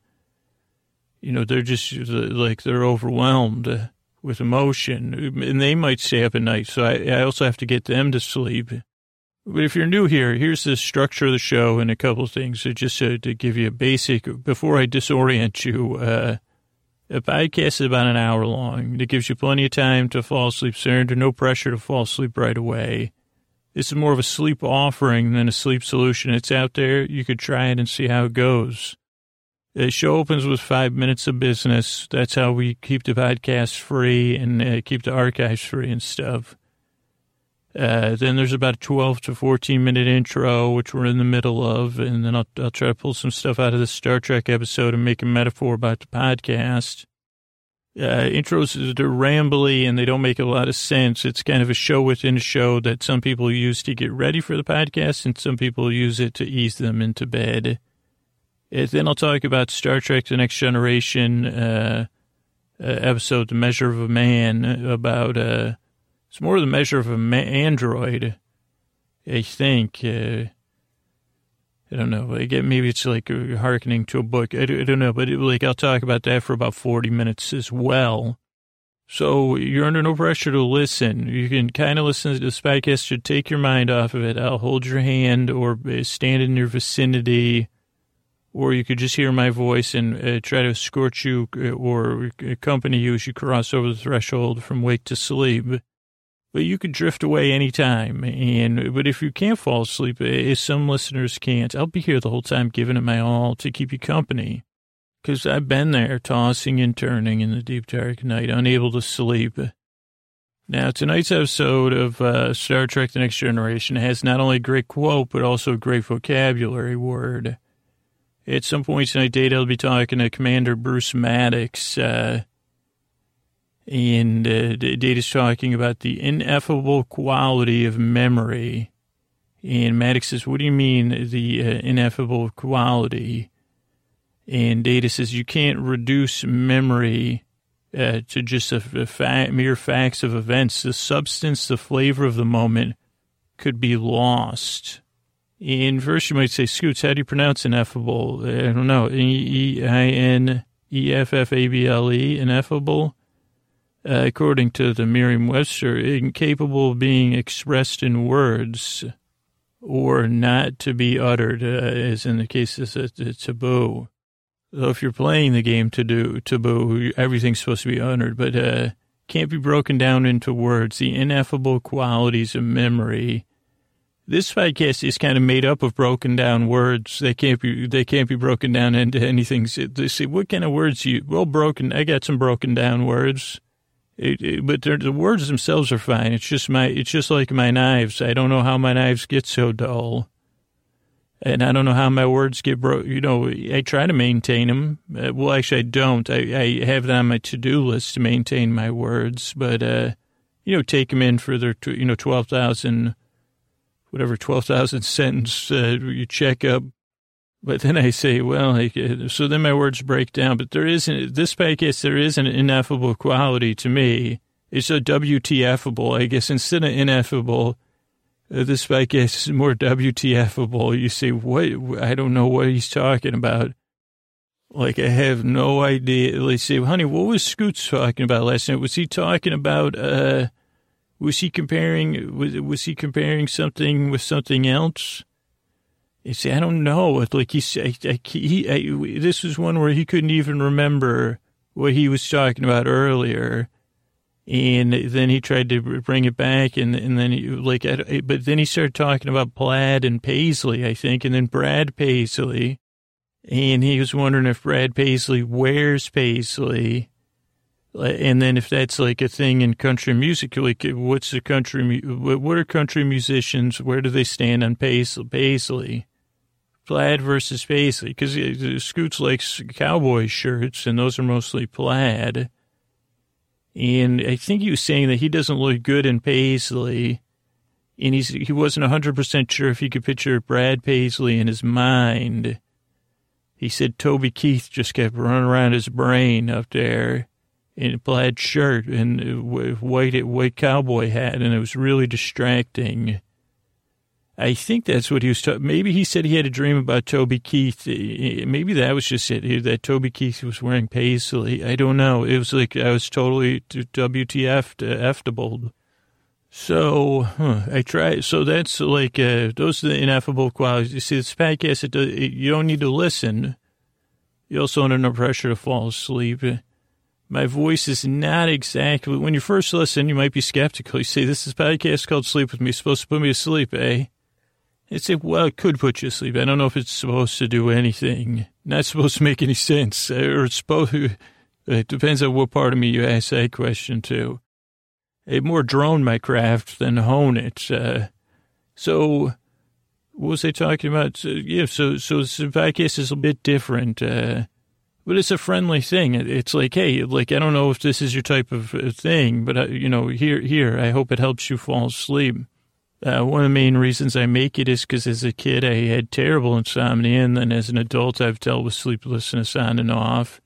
you know, they're just like they're overwhelmed with emotion and they might stay up at night. So I, I also have to get them to sleep. But if you're new here, here's the structure of the show and a couple of things so just to, to give you a basic, before I disorient you, uh, a podcast is about an hour long. It gives you plenty of time to fall asleep, sir, under no pressure to fall asleep right away. This is more of a sleep offering than a sleep solution. It's out there. You could try it and see how it goes. The show opens with five minutes of business. That's how we keep the podcast free and uh, keep the archives free and stuff. Uh, then there's about a 12 to 14 minute intro, which we're in the middle of. And then I'll, I'll try to pull some stuff out of the Star Trek episode and make a metaphor about the podcast. Uh, intros, they're rambly and they don't make a lot of sense. It's kind of a show within a show that some people use to get ready for the podcast and some people use it to ease them into bed. And then I'll talk about Star Trek The Next Generation, uh, uh, episode, The Measure of a Man, about, uh, it's more the measure of an android, I think. Uh, I don't know. Maybe it's like hearkening to a book. I don't know, but it, like I'll talk about that for about 40 minutes as well. So you're under no pressure to listen. You can kind of listen to this podcast to take your mind off of it. I'll hold your hand or stand in your vicinity, or you could just hear my voice and uh, try to escort you uh, or accompany you as you cross over the threshold from wake to sleep but you could drift away anytime. And but if you can't fall asleep, as some listeners can't, I'll be here the whole time, giving it my all to keep you company. Because I've been there, tossing and turning in the deep dark night, unable to sleep. Now, tonight's episode of uh, Star Trek The Next Generation has not only a great quote, but also a great vocabulary word. At some point tonight, Data will be talking to Commander Bruce Maddox, uh, and uh, Data's talking about the ineffable quality of memory. And Maddox says, What do you mean, the uh, ineffable quality? And Data says, You can't reduce memory uh, to just a, a fa- mere facts of events. The substance, the flavor of the moment could be lost. And first, you might say, Scoots, how do you pronounce ineffable? I don't know. E I N E F F A B L E, ineffable? Uh, according to the Merriam-Webster, incapable of being expressed in words or not to be uttered, uh, as in the case of a taboo. So if you're playing the game to do taboo, everything's supposed to be uttered, but uh, can't be broken down into words. The ineffable qualities of memory. This podcast is kind of made up of broken down words. They can't be they can't be broken down into anything. They say, what kind of words you? Well, broken. I got some broken down words. It, it, but the words themselves are fine. It's just my, it's just like my knives. I don't know how my knives get so dull. And I don't know how my words get broke. You know, I try to maintain them. Uh, well, actually, I don't. I, I have it on my to-do list to maintain my words, but, uh, you know, take them in for their, you know, 12,000, whatever, 12,000 sentence, uh, you check up but then I say, well, so then my words break down. But there isn't, this podcast, there is an ineffable quality to me. It's a WTFable, I guess. Instead of ineffable, uh, this podcast is more WTFable. You say, what? I don't know what he's talking about. Like, I have no idea. They say, honey, what was Scoots talking about last night? Was he talking about, uh, was he comparing, was, was he comparing something with something else? You see, I don't know. Like he said, he, he, this was one where he couldn't even remember what he was talking about earlier. And then he tried to bring it back, and and then he, like, but then he started talking about Plaid and Paisley, I think, and then Brad Paisley, and he was wondering if Brad Paisley wears Paisley, and then if that's like a thing in country music, like what's the country, what are country musicians, where do they stand on Paisley? Paisley? Plaid versus paisley because Scoots likes cowboy shirts and those are mostly plaid. And I think he was saying that he doesn't look good in paisley. And he's, he wasn't 100% sure if he could picture Brad Paisley in his mind. He said Toby Keith just kept running around his brain up there in a plaid shirt and uh, white white cowboy hat, and it was really distracting. I think that's what he was talking. Maybe he said he had a dream about Toby Keith. Maybe that was just it. That Toby Keith was wearing paisley. I don't know. It was like I was totally WTF to So huh, I try. So that's like uh, those are the ineffable qualities. You see, this podcast. It, does, it, you don't need to listen. You also under no pressure to fall asleep. My voice is not exactly. When you first listen, you might be skeptical. You say, "This is podcast called Sleep with Me. It's supposed to put me to sleep, eh?" It's a, well, it could put you to sleep. I don't know if it's supposed to do anything. Not supposed to make any sense. Or it's supposed to, it depends on what part of me you ask that question to. It more drone my craft than hone it. Uh, so, what was I talking about? Uh, yeah, so, so the podcast is a bit different. Uh, but it's a friendly thing. It's like, hey, like, I don't know if this is your type of uh, thing, but, uh, you know, here, here, I hope it helps you fall asleep. Uh, one of the main reasons I make it is because as a kid I had terrible insomnia, and then as an adult I've dealt with sleeplessness on and off.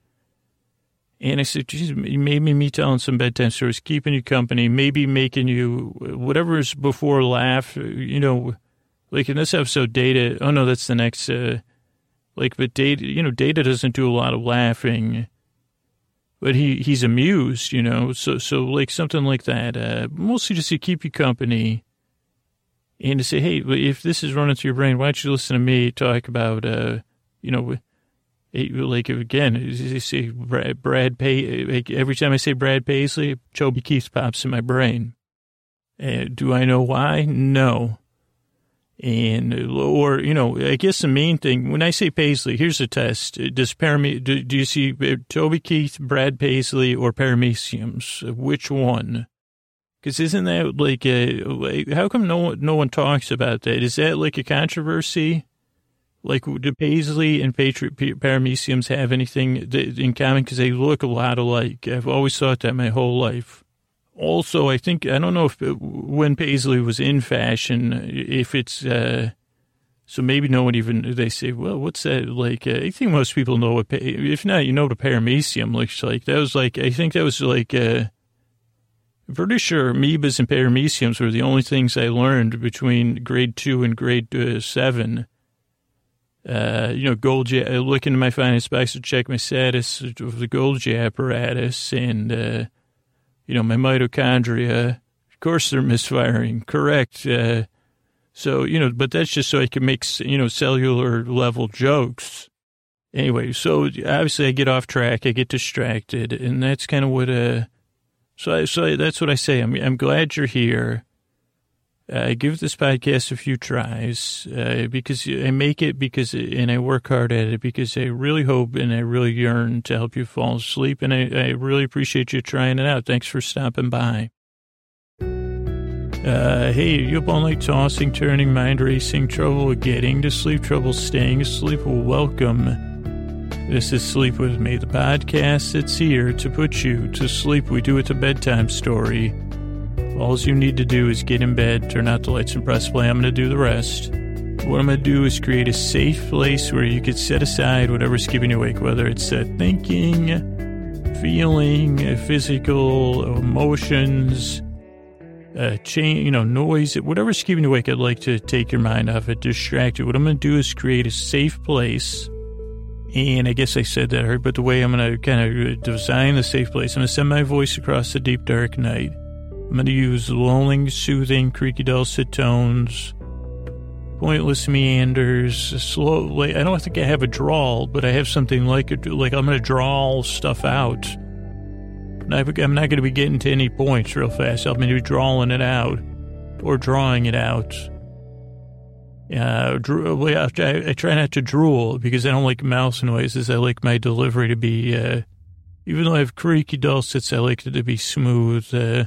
And I said, geez, maybe me telling some bedtime stories, keeping you company, maybe making you whatever's before laugh, you know, like in this episode, Data. Oh no, that's the next. Uh, like, but Data, you know, Data doesn't do a lot of laughing, but he he's amused, you know. So so like something like that. Uh, mostly just to keep you company and to say, hey, if this is running through your brain, why don't you listen to me talk about, uh, you know, like again, you see Brad, Brad Pay, like every time I say Brad Paisley, Toby Keith pops in my brain. Uh, do I know why? No. And, or, you know, I guess the main thing, when I say Paisley, here's a test. Does parame, do, do you see Toby Keith, Brad Paisley, or parameciums? Which one? Because isn't that like a, like, how come no no one talks about that? Is that like a controversy? Like, do Paisley and Patriot Parameciums have anything in common? Because they look a lot alike. I've always thought that my whole life. Also, I think, I don't know if when Paisley was in fashion, if it's, uh, so maybe no one even, they say, well, what's that? Like, uh, I think most people know what, if not, you know what a paramecium looks like. That was like, I think that was like, uh, I'm pretty sure amoebas and parameciums were the only things I learned between grade two and grade uh, seven. Uh, you know, Golgi, I look into my finance box to check my status of the Golgi apparatus and, uh, you know, my mitochondria. Of course, they're misfiring. Correct. Uh, so, you know, but that's just so I can make, you know, cellular level jokes. Anyway, so obviously I get off track, I get distracted, and that's kind of what, uh, so, so that's what I say. I'm, I'm glad you're here. I give this podcast a few tries uh, because I make it because, and I work hard at it because I really hope and I really yearn to help you fall asleep. And I, I really appreciate you trying it out. Thanks for stopping by. Uh, hey, you up all night tossing, turning, mind racing, trouble getting to sleep, trouble staying asleep? Welcome. This is Sleep With Me, the podcast that's here to put you to sleep. We do it a bedtime story. All you need to do is get in bed, turn out the lights, and press play. I'm going to do the rest. What I'm going to do is create a safe place where you could set aside whatever's keeping you awake, whether it's thinking, feeling, uh, physical, emotions, uh, change, you know, noise, whatever's keeping you awake. I'd like to take your mind off it, distract you. What I'm going to do is create a safe place and I guess I said that right, but the way I'm going to kind of design the safe place, I'm going to send my voice across the deep, dark night. I'm going to use lulling, soothing, creaky, dulcet tones, pointless meanders, slowly. I don't think I have a drawl, but I have something like a, like I'm going to drawl stuff out. I'm not going to be getting to any points real fast. I'm going to be drawing it out or drawing it out. Uh, I, I try not to drool because I don't like mouse noises. I like my delivery to be, uh, even though I have creaky dulcets, I like it to be smooth. Uh,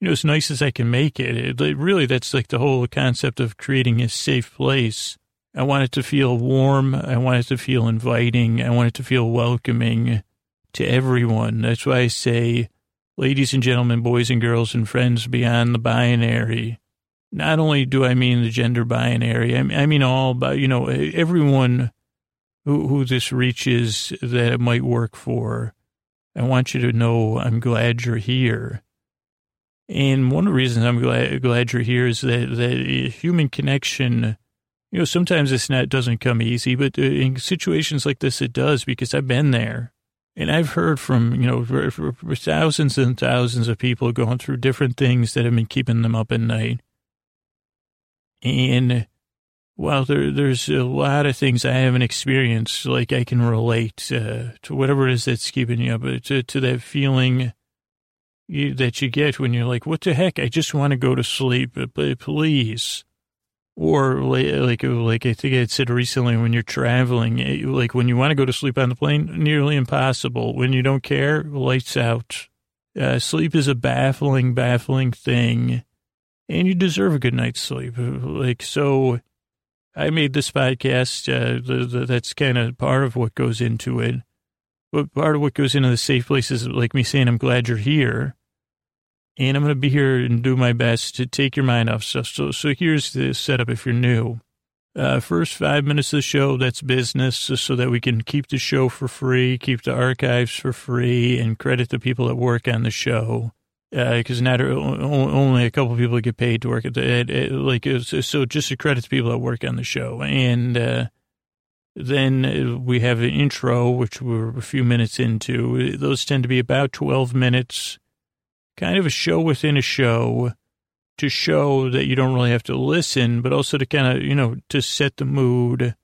you know, as nice as I can make it. it. it. Really, that's like the whole concept of creating a safe place. I want it to feel warm. I want it to feel inviting. I want it to feel welcoming to everyone. That's why I say, ladies and gentlemen, boys and girls, and friends beyond the binary not only do I mean the gender binary, I mean all, but you know, everyone who, who this reaches that it might work for. I want you to know I'm glad you're here. And one of the reasons I'm glad, glad you're here is that, that eh, human connection, you know, sometimes it's not, doesn't come easy, but eh, in situations like this, it does because I've been there. And I've heard from, you know, for, for thousands and thousands of people going through different things that have been keeping them up at night. And while there, there's a lot of things I haven't experienced, like I can relate uh, to whatever it is that's keeping you up, uh, to, to that feeling you, that you get when you're like, what the heck? I just want to go to sleep, but please. Or like, like I think I said recently, when you're traveling, eh, like when you want to go to sleep on the plane, nearly impossible. When you don't care, lights out. Uh, sleep is a baffling, baffling thing, and you deserve a good night's sleep. Like so, I made this podcast. Uh, the, the, that's kind of part of what goes into it. But part of what goes into the safe place is like me saying, "I'm glad you're here." and I'm going to be here and do my best to take your mind off stuff. So, so here's the setup if you're new. Uh, first five minutes of the show, that's business, so that we can keep the show for free, keep the archives for free, and credit the people that work on the show. Because uh, not only a couple people get paid to work at the like so just to credit the people that work on the show, and uh, then we have an intro, which we're a few minutes into. Those tend to be about twelve minutes kind of a show within a show to show that you don't really have to listen, but also to kind of, you know, to set the mood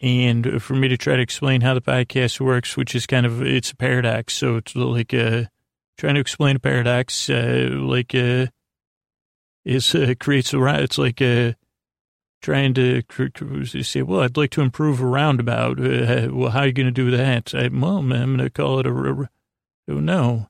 and for me to try to explain how the podcast works, which is kind of, it's a paradox. So it's like, uh, trying to explain a paradox, uh, like, uh, is, uh, creates a, it's like, uh, trying to say, well, I'd like to improve a roundabout. Uh, well, how are you going to do that? I, well, I'm going to call it a, oh, no.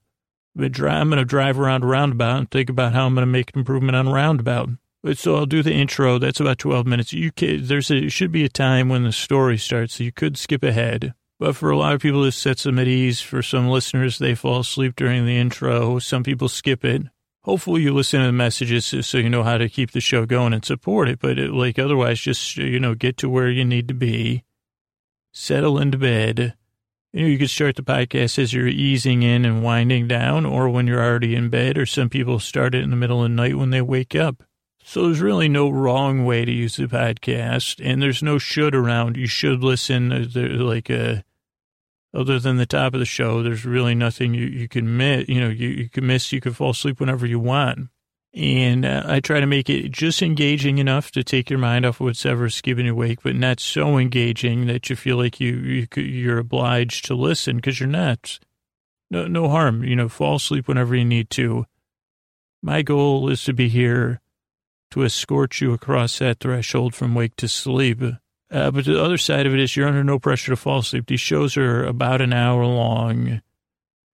I'm going to drive around a roundabout and think about how I'm going to make an improvement on a roundabout. So I'll do the intro. That's about 12 minutes. You could, there's a, should be a time when the story starts. So you could skip ahead. But for a lot of people, this sets them at ease. For some listeners, they fall asleep during the intro. Some people skip it. Hopefully you listen to the messages so you know how to keep the show going and support it. But it, like otherwise, just, you know, get to where you need to be. Settle into bed you know, you could start the podcast as you're easing in and winding down, or when you're already in bed, or some people start it in the middle of the night when they wake up. So there's really no wrong way to use the podcast, and there's no should around. You should listen, uh, like, uh, other than the top of the show, there's really nothing you, you can miss. You know, you, you can miss, you can fall asleep whenever you want. And uh, I try to make it just engaging enough to take your mind off whatever's keeping you awake, but not so engaging that you feel like you, you you're obliged to listen because you're not. No, no harm. You know, fall asleep whenever you need to. My goal is to be here to escort you across that threshold from wake to sleep. Uh, but the other side of it is you're under no pressure to fall asleep. These shows are about an hour long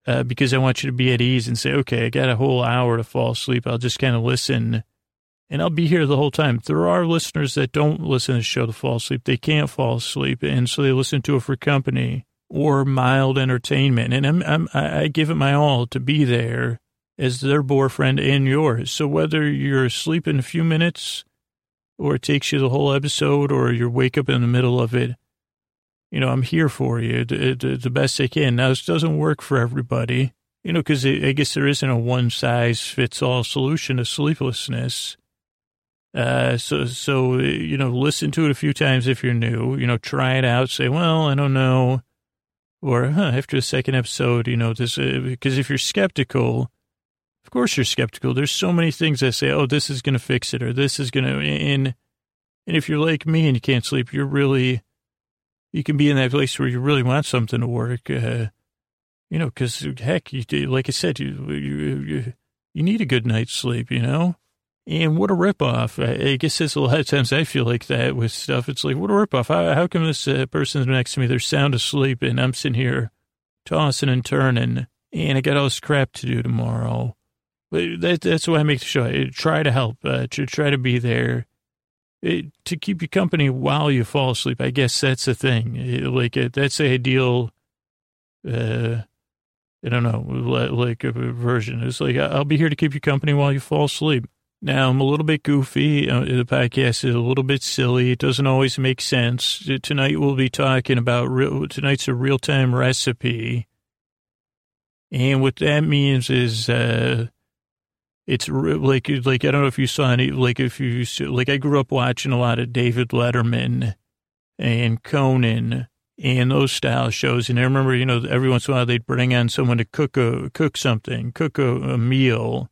uh, because I want you to be at ease and say, okay, I got a whole hour to fall asleep. I'll just kind of listen and I'll be here the whole time. There are listeners that don't listen to the show to fall asleep. They can't fall asleep. And so they listen to it for company or mild entertainment. And I'm, I'm, I give it my all to be there as their boyfriend and yours. So whether you're asleep in a few minutes or it takes you the whole episode or you wake up in the middle of it, you know, I'm here for you the, the, the best I can. Now, this doesn't work for everybody, you know, because I guess there isn't a one size fits all solution to sleeplessness. Uh, so, so, you know, listen to it a few times if you're new, you know, try it out, say, well, I don't know. Or huh, after the second episode, you know, this, uh, because if you're skeptical, of course you're skeptical. There's so many things that say, oh, this is going to fix it or this is going to, and, and if you're like me and you can't sleep, you're really, you can be in that place where you really want something to work. Uh, you know, because heck, you, like I said, you, you, you, you need a good night's sleep, you know? And what a ripoff. I, I guess there's a lot of times I feel like that with stuff. It's like, what a ripoff. How, how come this uh, person next to me, they're sound asleep and I'm sitting here tossing and turning and I got all this crap to do tomorrow. That, that's why I make the show. I try to help, uh, to try to be there it, to keep you company while you fall asleep. I guess that's the thing. It, like it, that's the ideal. Uh, I don't know, like a version. It's like I'll be here to keep you company while you fall asleep. Now I'm a little bit goofy. Uh, the podcast is a little bit silly. It doesn't always make sense. Tonight we'll be talking about real. Tonight's a real time recipe, and what that means is. Uh, It's like, like, I don't know if you saw any, like, if you, like, I grew up watching a lot of David Letterman and Conan and those style shows. And I remember, you know, every once in a while they'd bring on someone to cook a, cook something, cook a, a meal.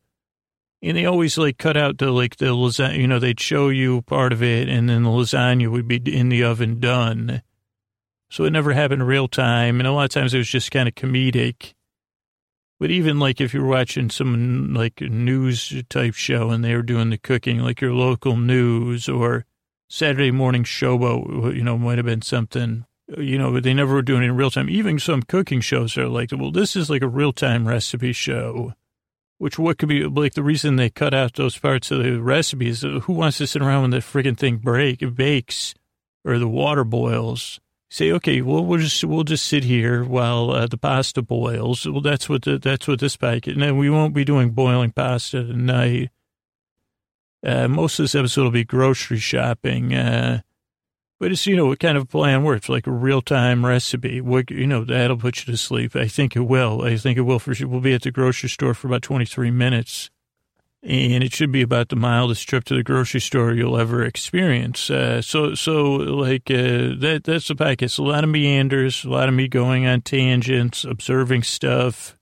And they always like cut out the, like the lasagna, you know, they'd show you part of it and then the lasagna would be in the oven done. So it never happened real time. And a lot of times it was just kind of comedic. But even like if you're watching some like news type show and they're doing the cooking, like your local news or Saturday morning showboat, you know, might have been something, you know, but they never were doing it in real time. Even some cooking shows are like, well, this is like a real time recipe show, which what could be like the reason they cut out those parts of the recipe is uh, Who wants to sit around when the friggin' thing break, bakes or the water boils? Say, okay, well, we'll just we'll just sit here while uh, the pasta boils. Well, that's what the, that's what this packet. And we won't be doing boiling pasta tonight. Uh, most of this episode will be grocery shopping. Uh, but it's, you know, what kind of plan works, like a real time recipe. What, you know, that'll put you to sleep. I think it will. I think it will for sure. We'll be at the grocery store for about 23 minutes and it should be about the mildest trip to the grocery store you'll ever experience. Uh, so, so like uh, that. That's the podcast. A lot of meanders, a lot of me going on tangents, observing stuff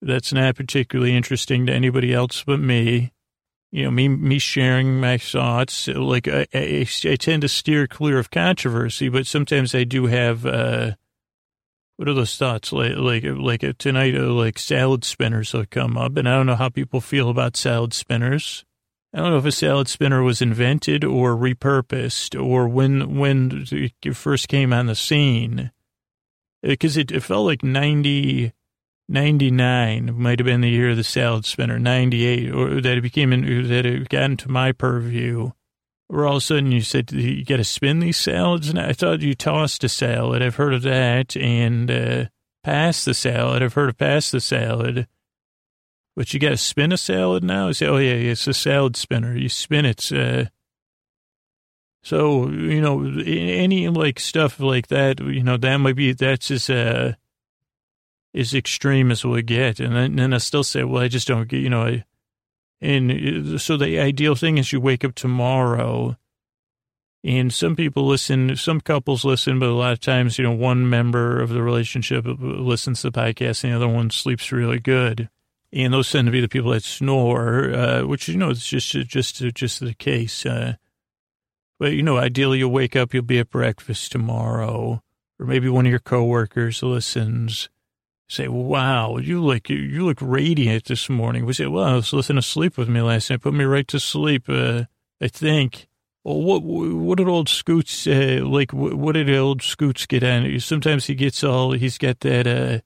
that's not particularly interesting to anybody else but me. You know, me me sharing my thoughts. Like I, I, I tend to steer clear of controversy, but sometimes I do have. Uh, what are those thoughts like? Like, like tonight, uh, like salad spinners have come up, and I don't know how people feel about salad spinners. I don't know if a salad spinner was invented or repurposed, or when when it first came on the scene, because it, it felt like 90, 99 might have been the year of the salad spinner, ninety eight, or that it became that it got into my purview where all of a sudden you said you got to spin these salads. And I thought you tossed a salad. I've heard of that. And uh, pass the salad. I've heard of pass the salad. But you got to spin a salad now? You say, oh, yeah, it's a salad spinner. You spin it. Uh, so, you know, any like stuff like that, you know, that might be, that's as, uh, as extreme as we'll get. And then, and I still say, well, I just don't get, you know, I, and uh, so the ideal thing is you wake up tomorrow and some people listen, some couples listen, but a lot of times, you know, one member of the relationship listens to the podcast and the other one sleeps really good. And those tend to be the people that snore, uh, which, you know, it's just, just, just the case. Uh, but, you know, ideally you'll wake up, you'll be at breakfast tomorrow, or maybe one of your coworkers listens say, wow, you look, you look radiant this morning. We say, well, I was listening to sleep with me last night. Put me right to sleep. Uh, I think. Well, what, what did old Scoots, uh, like, what did old Scoots get on? Sometimes he gets all, he's got that, uh,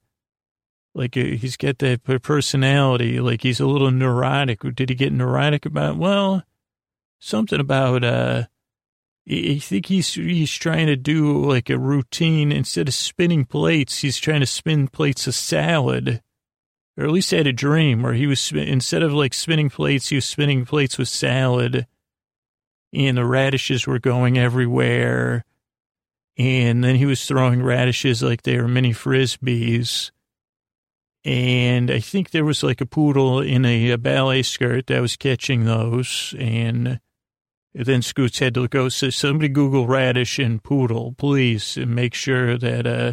like, uh, he's got that personality, like he's a little neurotic. Did he get neurotic about, well, something about, uh, I think he's he's trying to do like a routine instead of spinning plates. He's trying to spin plates of salad, or at least I had a dream where he was instead of like spinning plates, he was spinning plates with salad, and the radishes were going everywhere. And then he was throwing radishes like they were mini frisbees. And I think there was like a poodle in a, a ballet skirt that was catching those, and then Scoots had to go, so somebody Google radish and poodle, please, and make sure that, uh,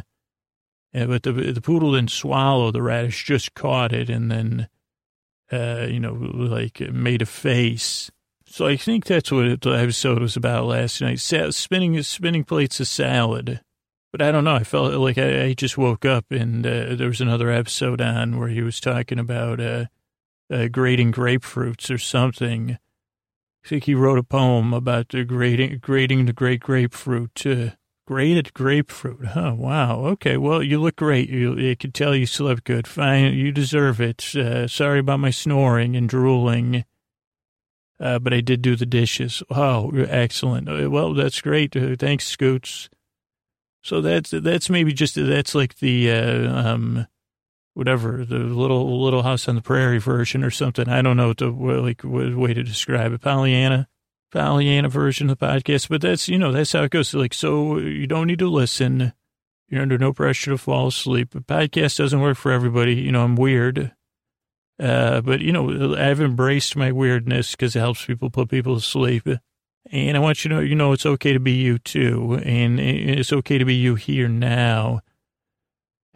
but the, the poodle didn't swallow the radish, just caught it and then, uh, you know, like made a face. So I think that's what the episode was about last night. Sa- spinning, spinning plates of salad. But I don't know. I felt like I, I just woke up and uh, there was another episode on where he was talking about uh, uh, grating grapefruits or something. I think he wrote a poem about the grading, the great grapefruit. Uh, graded grapefruit. Huh. Wow. Okay. Well, you look great. You, I could tell you slept good. Fine. You deserve it. Uh, sorry about my snoring and drooling. Uh, but I did do the dishes. Oh, excellent. Uh, well, that's great. Uh, thanks, Scoots. So that's, that's maybe just, that's like the, uh, um, whatever the little little house on the prairie version or something. I don't know the like way to describe it. Pollyanna, Pollyanna version of the podcast. But that's you know that's how it goes. Like so, you don't need to listen. You're under no pressure to fall asleep. A podcast doesn't work for everybody. You know, I'm weird. Uh, but, you know, I've embraced my weirdness because it helps people put people to sleep. And I want you to know, you know, it's okay to be you too. And it's okay to be you here now.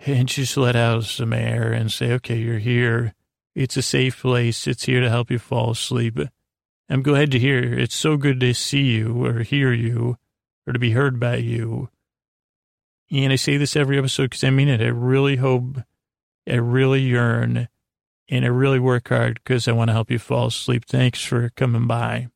And just let out some air and say, okay, you're here. It's a safe place. It's here to help you fall asleep. I'm glad to hear. It's so good to see you or hear you or to be heard by you. And I say this every episode because I mean it. I really hope, I really yearn, and I really work hard because I want to help you fall asleep. Thanks for coming by.